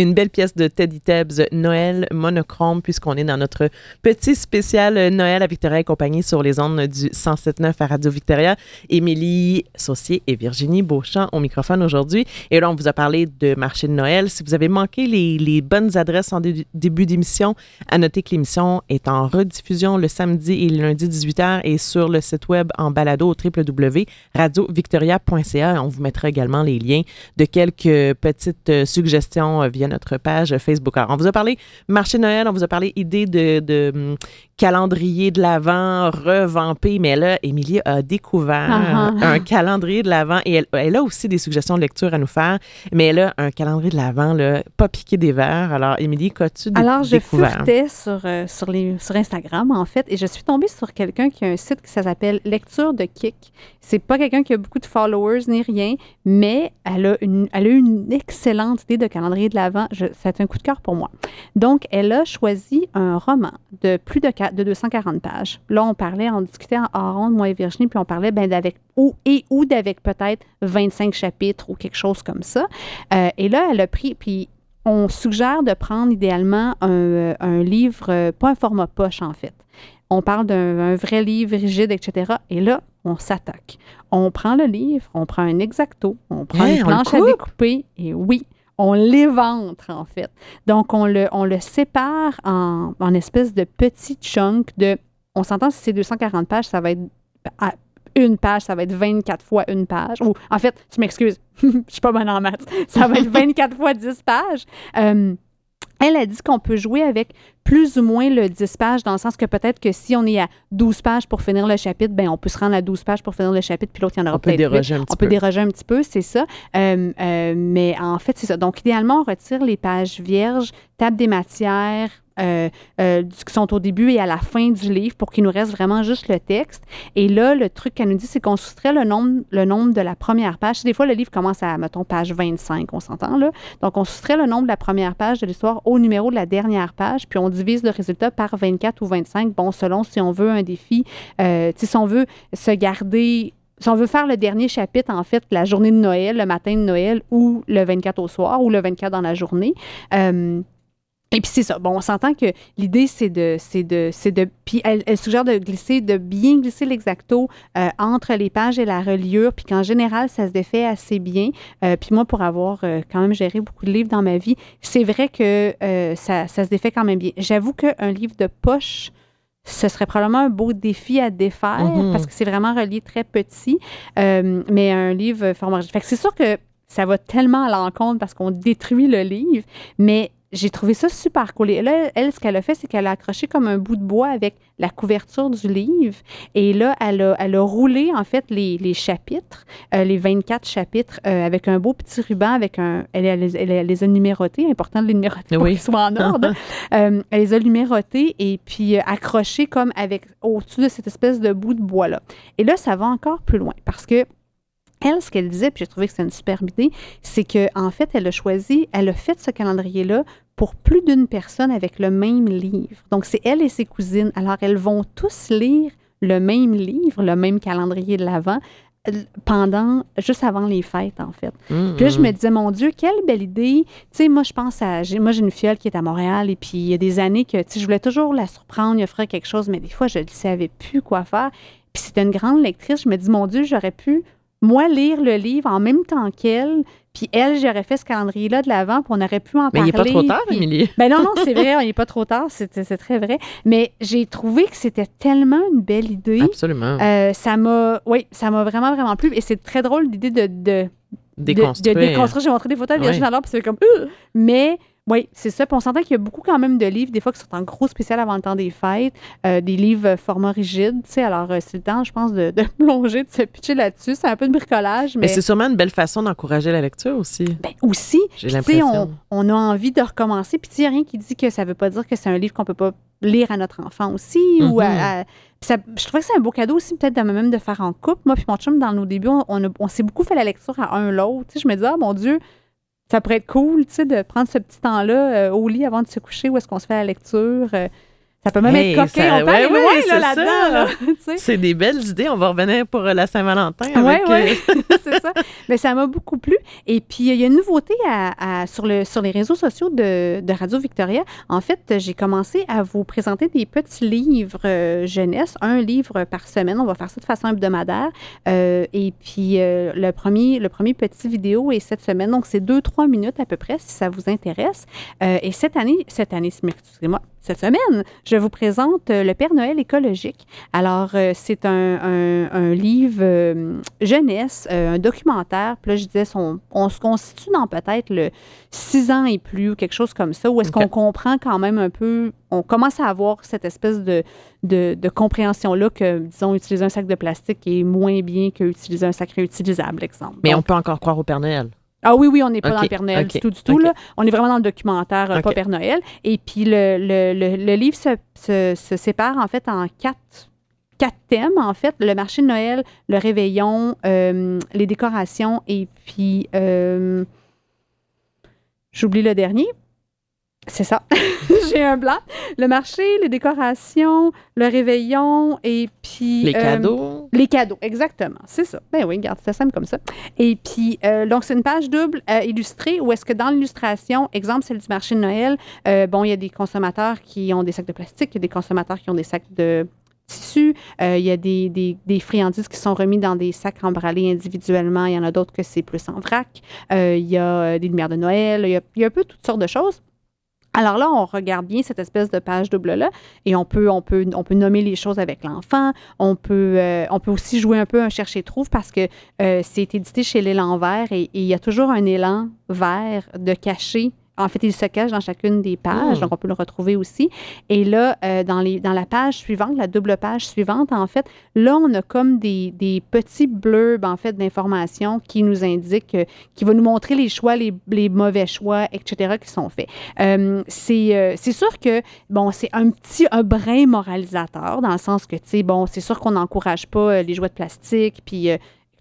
Speaker 2: Une belle pièce de Teddy Tebbs, Noël monochrome, puisqu'on est dans notre petit spécial Noël à Victoria et compagnie sur les ondes du 107.9 à Radio Victoria. Émilie Saucier et Virginie Beauchamp au microphone aujourd'hui. Et là, on vous a parlé de marché de Noël. Si vous avez manqué les, bonnes adresses en dé- début d'émission, à noter que l'émission est en rediffusion le samedi et le lundi 18h et sur le site web en balado www.radiovictoria.ca. On vous mettra également les liens de quelques petites euh, suggestions euh, via notre page Facebook. Alors, on vous a parlé marché de Noël, on vous a parlé idée de, de, hum, calendrier de l'Avent revampé, mais là, Émilie a découvert
Speaker 3: Ah
Speaker 2: un calendrier de l'Avent et elle, elle a aussi des suggestions de lecture à nous faire, mais elle a un calendrier de l'Avent, là, pas piqué des verres. Alors, Émilie, qu'as-tu dé-
Speaker 3: Alors, je
Speaker 2: découvert?
Speaker 3: furetais sur, euh, sur, les, sur Instagram, en fait, et je suis tombée sur quelqu'un qui a un site qui s'appelle Lecture de Kick. C'est pas quelqu'un qui a beaucoup de followers ni rien, mais elle a, une, elle a une excellente idée de calendrier de l'Avent. C'est un coup de cœur pour moi. Donc, elle a choisi un roman de plus de, qua- de 240 pages. Là, on parlait, on discutait en hors ronde, moi et Virginie, puis on parlait ben, d'avec ou et ou d'avec peut-être 25 chapitres ou quelque chose comme ça. Euh, et là, elle a pris, puis on suggère de prendre idéalement un, euh, un livre, euh, pas un format poche en fait. On parle d'un un vrai livre rigide, etc. Et là, on s'attaque. On prend le livre, on prend un exacto, on prend
Speaker 2: Hey,
Speaker 3: une planche à
Speaker 2: coupe?
Speaker 3: découper, et oui, on l'éventre en fait. Donc, on le, on le sépare en, en espèces de petits chunks de. On s'entend si c'est 240 pages, ça va être à une page, ça va être 24 fois une page. Ou en fait, je m'excuse, je suis pas bonne en maths. Ça va être 24 fois 10 pages. Euh, elle a dit qu'on peut jouer avec plus ou moins le 10 pages, dans le sens que peut-être que si on est à 12 pages pour finir le chapitre, ben on peut se rendre à 12 pages pour finir le chapitre, puis l'autre, il y en aura
Speaker 2: On peut
Speaker 3: peut-être
Speaker 2: déroger un petit
Speaker 3: On peut
Speaker 2: peu.
Speaker 3: déroger un petit peu, c'est ça. Euh, euh, mais en fait, c'est ça. Donc, idéalement, on retire les pages vierges, table des matières, euh, euh, qui sont au début et à la fin du livre pour qu'il nous reste vraiment juste le texte. Et là, le truc qu'elle nous dit, c'est qu'on soustrait le nombre, le nombre de la première page. Des fois, le livre commence à, mettons, page 25, on s'entend là. Donc, on soustrait le nombre de la première page de l'histoire au numéro de la dernière page, puis on divise le résultat par 24 ou 25, bon, selon si on veut un défi, euh, si on veut se garder si on veut faire le dernier chapitre, en fait, la journée de Noël, le matin de Noël, ou le 24 au soir, ou le 24 dans la journée. Et puis c'est ça. Bon, on s'entend que l'idée, c'est de, c'est de, c'est de, puis elle, elle suggère de glisser, de bien glisser l'exacto euh, entre les pages et la reliure, puis qu'en général, ça se défait assez bien. Euh, puis moi, pour avoir euh, quand même géré beaucoup de livres dans ma vie, c'est vrai que euh, ça, ça se défait quand même bien. J'avoue qu'un livre de poche, ce serait probablement un beau défi à défaire
Speaker 2: Mhm.
Speaker 3: parce que c'est vraiment relié très petit, euh, mais un livre format. Fait que c'est sûr que ça va tellement à l'encontre parce qu'on détruit le livre, mais j'ai trouvé ça super cool. Et là, elle, ce qu'elle a fait, c'est qu'elle a accroché comme un bout de bois avec la couverture du livre. Et là, elle a, elle a roulé, en fait, les, les chapitres, euh, les 24 chapitres, euh, avec un beau petit ruban, avec un... Elle, elle les- elle les a numérotés, important de les numéroter pour
Speaker 2: Oui.
Speaker 3: qu'ils soient en ordre. Euh, elle les a numérotés et puis accrochés comme avec au-dessus de cette espèce de bout de bois-là. Et là, ça va encore plus loin parce que elle, ce qu'elle disait, puis j'ai trouvé que c'est une superbe idée, c'est qu'en en fait, elle a choisi, elle a fait ce calendrier-là pour plus d'une personne avec le même livre. Donc, c'est elle et ses cousines. Alors, elles vont tous lire le même livre, le même calendrier de l'Avent, euh, pendant, juste avant les fêtes, en fait.
Speaker 2: Hum,
Speaker 3: Puis là, je
Speaker 2: hum.
Speaker 3: me disais, mon Dieu, quelle belle idée. Tu sais, moi, je pense à. Moi, j'ai une fiole qui est à Montréal et puis il y a des années que, tu sais, je voulais toujours la surprendre, lui offrir quelque chose, mais des fois, je ne savais plus quoi faire. Puis c'était une grande lectrice. Je me dis, mon Dieu, j'aurais pu, moi, lire le livre en même temps qu'elle. Puis elle, j'aurais fait ce calendrier-là de l'avant, puis on aurait pu en
Speaker 2: Mais il
Speaker 3: parler.
Speaker 2: n'est pas trop tard,
Speaker 3: puis-
Speaker 2: Émilie.
Speaker 3: ben non, non, c'est vrai, on n'est pas trop tard, c'est c'est très vrai. Mais j'ai trouvé que c'était tellement une belle idée.
Speaker 2: Absolument.
Speaker 3: Euh, ça m'a, oui, ça m'a vraiment, vraiment plu. Et c'est très drôle l'idée de, de,
Speaker 2: Déconstruire.
Speaker 3: de, de déconstruire. J'ai montré des photos à Virginie alors, puis c'est comme. Euh! Mais oui, c'est ça. Puis on s'entend qu'il y a beaucoup quand même de livres, des fois, qui sont en gros spécial avant le temps des fêtes, euh, des livres euh, format rigide. Tu sais, alors euh, c'est le temps, je pense, de, de plonger, de se pitcher là-dessus. C'est un peu de bricolage,
Speaker 2: Mais
Speaker 3: mais.
Speaker 2: c'est sûrement une belle façon d'encourager la lecture aussi.
Speaker 3: ben, aussi,
Speaker 2: J'ai l'impression.
Speaker 3: on, on a envie de recommencer. Puis, il n'y a rien qui dit que ça ne veut pas dire que c'est un livre qu'on peut pas lire à notre enfant aussi. ou à-
Speaker 2: Mhm.
Speaker 3: à- puis ça- je trouvais que c'est un beau cadeau aussi, peut-être de même de faire en couple. Moi, puis mon chum, dans nos débuts, on, on s'est beaucoup fait la lecture à un l'autre. Tu sais, je me disais, ah mon Dieu, ça pourrait être cool, tu sais, de prendre ce petit temps-là euh, au lit avant de se coucher où est-ce qu'on se fait la lecture. euh. Ça peut même
Speaker 2: Hey,
Speaker 3: être coquin.
Speaker 2: ça-
Speaker 3: On peut
Speaker 2: ouais,
Speaker 3: aller loin
Speaker 2: c'est
Speaker 3: là-dedans. là,
Speaker 2: des belles idées. On va revenir pour euh, la Saint-Valentin.
Speaker 3: Oui, oui,
Speaker 2: euh,
Speaker 3: c'est ça. Mais ça m'a beaucoup plu. Et puis, il y a une nouveauté à- à- sur, le, sur les réseaux sociaux de, de Radio Victoria. En fait, j'ai commencé à vous présenter des petits livres euh, jeunesse, un livre par semaine. On va faire ça de façon hebdomadaire. Euh, et puis, euh, le, premier, le premier petit vidéo est cette semaine. Donc, c'est deux, trois minutes à peu près, si ça vous intéresse. Et cette année, cette année, excusez-moi, cette semaine, je vous présente euh, Le Père Noël écologique. Alors, euh, c'est un, un- un livre euh, jeunesse, euh, un documentaire. Puis là, je disais, on se constitue dans peut-être le 6 ans et plus ou quelque chose comme ça, où est-ce qu'on comprend quand même un peu, on commence à avoir cette espèce de, de, de compréhension-là que, disons, utiliser un sac de plastique est moins bien qu'utiliser un sac réutilisable, exemple.
Speaker 2: Mais
Speaker 3: Donc,
Speaker 2: on peut encore croire au Père Noël.
Speaker 3: Ah oui, oui, on n'est pas dans le Père Noël du tout, du tout. Là. On est vraiment dans le documentaire, euh, pas. Père Noël. Et puis le, le, le, le livre se, se, se sépare en fait en quatre, quatre thèmes, en fait. Le marché de Noël, le réveillon, euh, les décorations et puis... euh, J'oublie le dernier. C'est ça. J'ai un blanc. Le marché, les décorations, le réveillon et puis...
Speaker 2: Les
Speaker 3: euh,
Speaker 2: cadeaux.
Speaker 3: les cadeaux, exactement. C'est ça. Ben oui, regarde, c'est simple comme ça. Et puis, euh, donc, c'est une page double euh, illustrée où est-ce que dans l'illustration, exemple, celle du marché de Noël, bon, il y a des consommateurs qui ont des sacs de plastique, il y a des consommateurs qui ont des sacs de tissu, euh, il y a des, des, des friandises qui sont remis dans des sacs emballés individuellement, il y en a d'autres que c'est plus en vrac, Euh, il y a des lumières de Noël, il y a, il y a un peu toutes sortes de choses. Alors là, on regarde bien cette espèce de page double-là et on peut, on, peut, on peut nommer les choses avec l'enfant. On peut, euh, on peut aussi jouer un peu un chercher-trouve parce que euh, c'est édité chez l'élan vert et il y a toujours un élan vert de caché. En fait, il se cache dans chacune des pages,
Speaker 2: Mm.
Speaker 3: donc on peut le retrouver aussi. Et là, euh, dans, les, dans la page suivante, la double page suivante, en fait, là, on a comme des, des petits blurbs, en fait, d'informations qui nous indiquent, euh, qui vont nous montrer les choix, les, les mauvais choix, etc., qui sont faits. Euh, c'est sûr que, bon, c'est un petit, un brin moralisateur, dans le sens que, tu sais, bon, c'est sûr qu'on n'encourage pas les jouets de plastique, puis...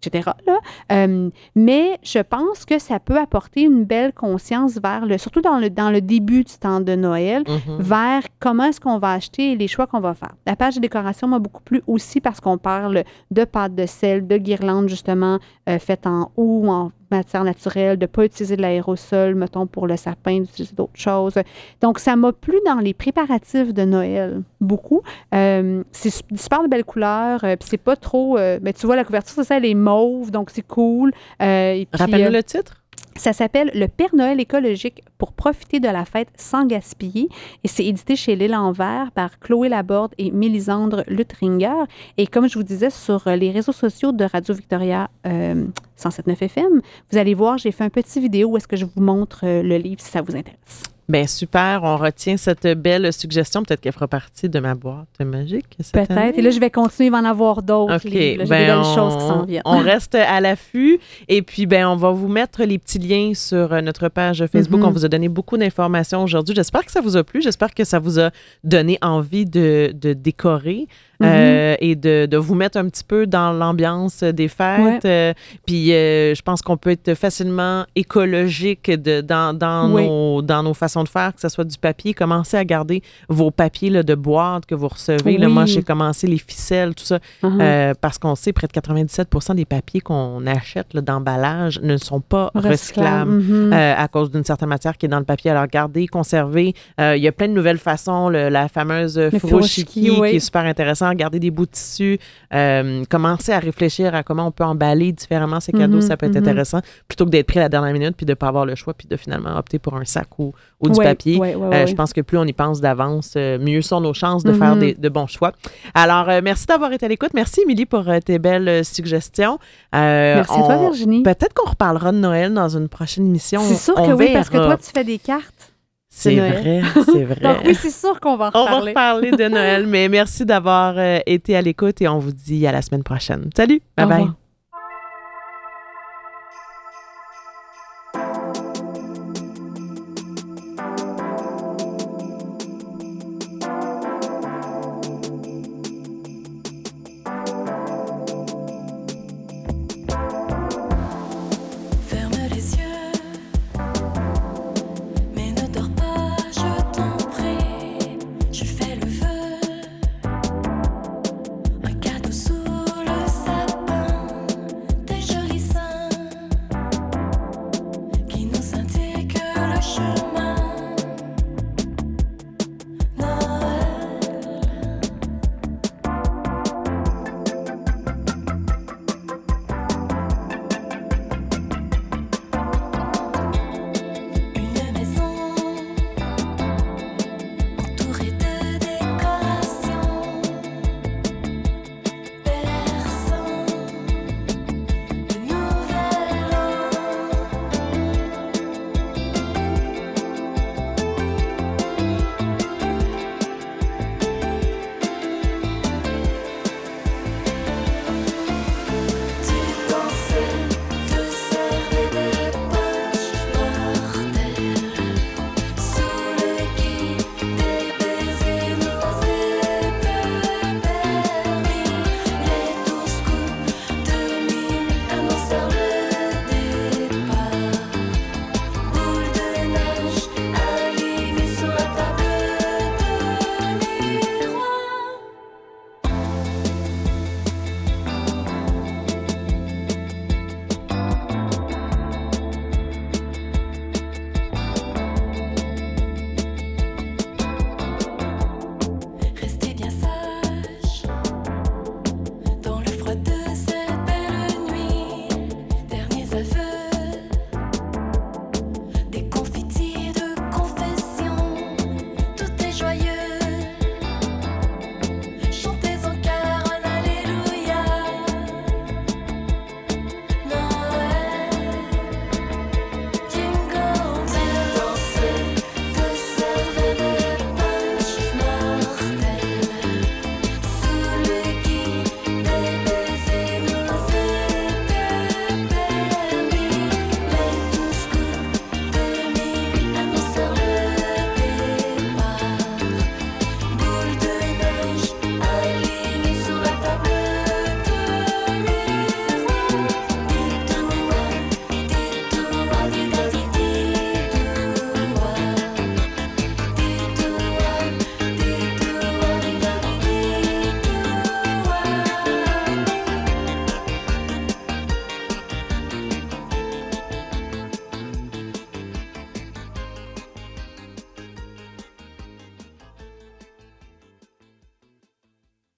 Speaker 3: euh, etc. Là. Euh, mais je pense que ça peut apporter une belle conscience vers le, surtout dans le, dans le début du temps de Noël,
Speaker 2: Mhm.
Speaker 3: vers comment est-ce qu'on va acheter et les choix qu'on va faire. La page de décoration m'a beaucoup plu aussi parce qu'on parle de pâte de sel, de guirlandes justement euh, faites en ou en matière naturelle, de ne pas utiliser de l'aérosol, mettons, pour le sapin, d'utiliser d'autres choses. Donc, ça m'a plu dans les préparatifs de Noël, beaucoup. Euh, c'est su- super de belles couleurs, euh, puis c'est pas trop... euh, mais tu vois, la couverture, c'est ça, elle est mauve, donc c'est cool. Euh,
Speaker 2: Rappelle-nous le titre.
Speaker 3: Ça s'appelle Le Père Noël écologique pour profiter de la fête sans gaspiller et c'est édité chez L'Élan Vert par Chloé Laborde et Mélisandre Lutringer. Et comme je vous disais, sur euh, les réseaux sociaux de Radio Victoria euh, 107.9 FM, vous allez voir, j'ai fait un petit vidéo où est-ce que je vous montre euh, le livre si ça vous intéresse.
Speaker 2: Ben super, on retient cette belle suggestion. Peut-être qu'elle fera partie de ma boîte magique.
Speaker 3: Peut-être. Et là, je vais continuer, il va en avoir d'autres
Speaker 2: OK.
Speaker 3: J'ai
Speaker 2: ben,
Speaker 3: des belles choses qui s'en viennent.
Speaker 2: on reste à l'affût. Et puis, ben, on va vous mettre les petits liens sur euh, notre page Facebook.
Speaker 3: Mhm.
Speaker 2: On vous a donné beaucoup d'informations aujourd'hui. J'espère que ça vous a plu. J'espère que ça vous a donné envie de, de décorer Euh, et de, de vous mettre un petit peu dans l'ambiance des fêtes. Euh, puis, euh, je pense qu'on peut être facilement écologique de, dans, dans,
Speaker 3: Oui.
Speaker 2: nos, dans nos façons de faire, que ce soit du papier. Commencez à garder vos papiers là, de boîte que vous recevez. Là, moi, j'ai commencé les ficelles, tout ça.
Speaker 3: Uh-huh.
Speaker 2: Euh, parce qu'on sait près de 97% des papiers qu'on achète d'emballage ne sont pas recyclables.
Speaker 3: Mhm.
Speaker 2: euh, à cause d'une certaine matière qui est dans le papier. Alors, gardez, conservez. Euh, il y a plein de nouvelles façons. le- la fameuse furoshiki,
Speaker 3: furoshiki, oui.
Speaker 2: qui est super intéressant. Gardez des bouts de tissu. Euh, commencez à réfléchir à comment on peut emballer différemment ces cadeaux.
Speaker 3: Mhm,
Speaker 2: ça peut être
Speaker 3: mhm.
Speaker 2: intéressant. Plutôt que d'être pris à la dernière minute puis de ne pas avoir le choix puis de finalement opter pour un sac ou, ou du
Speaker 3: Ouais,
Speaker 2: papier.
Speaker 3: ouais, ouais,
Speaker 2: Euh. Je pense que plus on y pense d'avance, euh, mieux sont nos chances de faire des, de bons choix. Alors, merci d'avoir été à l'écoute. Merci, Émilie, pour tes belles suggestions.
Speaker 3: Merci à toi, Virginie.
Speaker 2: Peut-être qu'on reparlera de Noël dans une prochaine émission.
Speaker 3: C'est sûr
Speaker 2: On
Speaker 3: que oui, parce que toi, tu fais des cartes.
Speaker 2: C'est vrai, c'est vrai.
Speaker 3: Donc oui, c'est sûr qu'on va en
Speaker 2: on va
Speaker 3: reparler.
Speaker 2: reparler de Noël, mais merci d'avoir euh, été à l'écoute et on vous dit à la semaine prochaine. Salut, bye bye.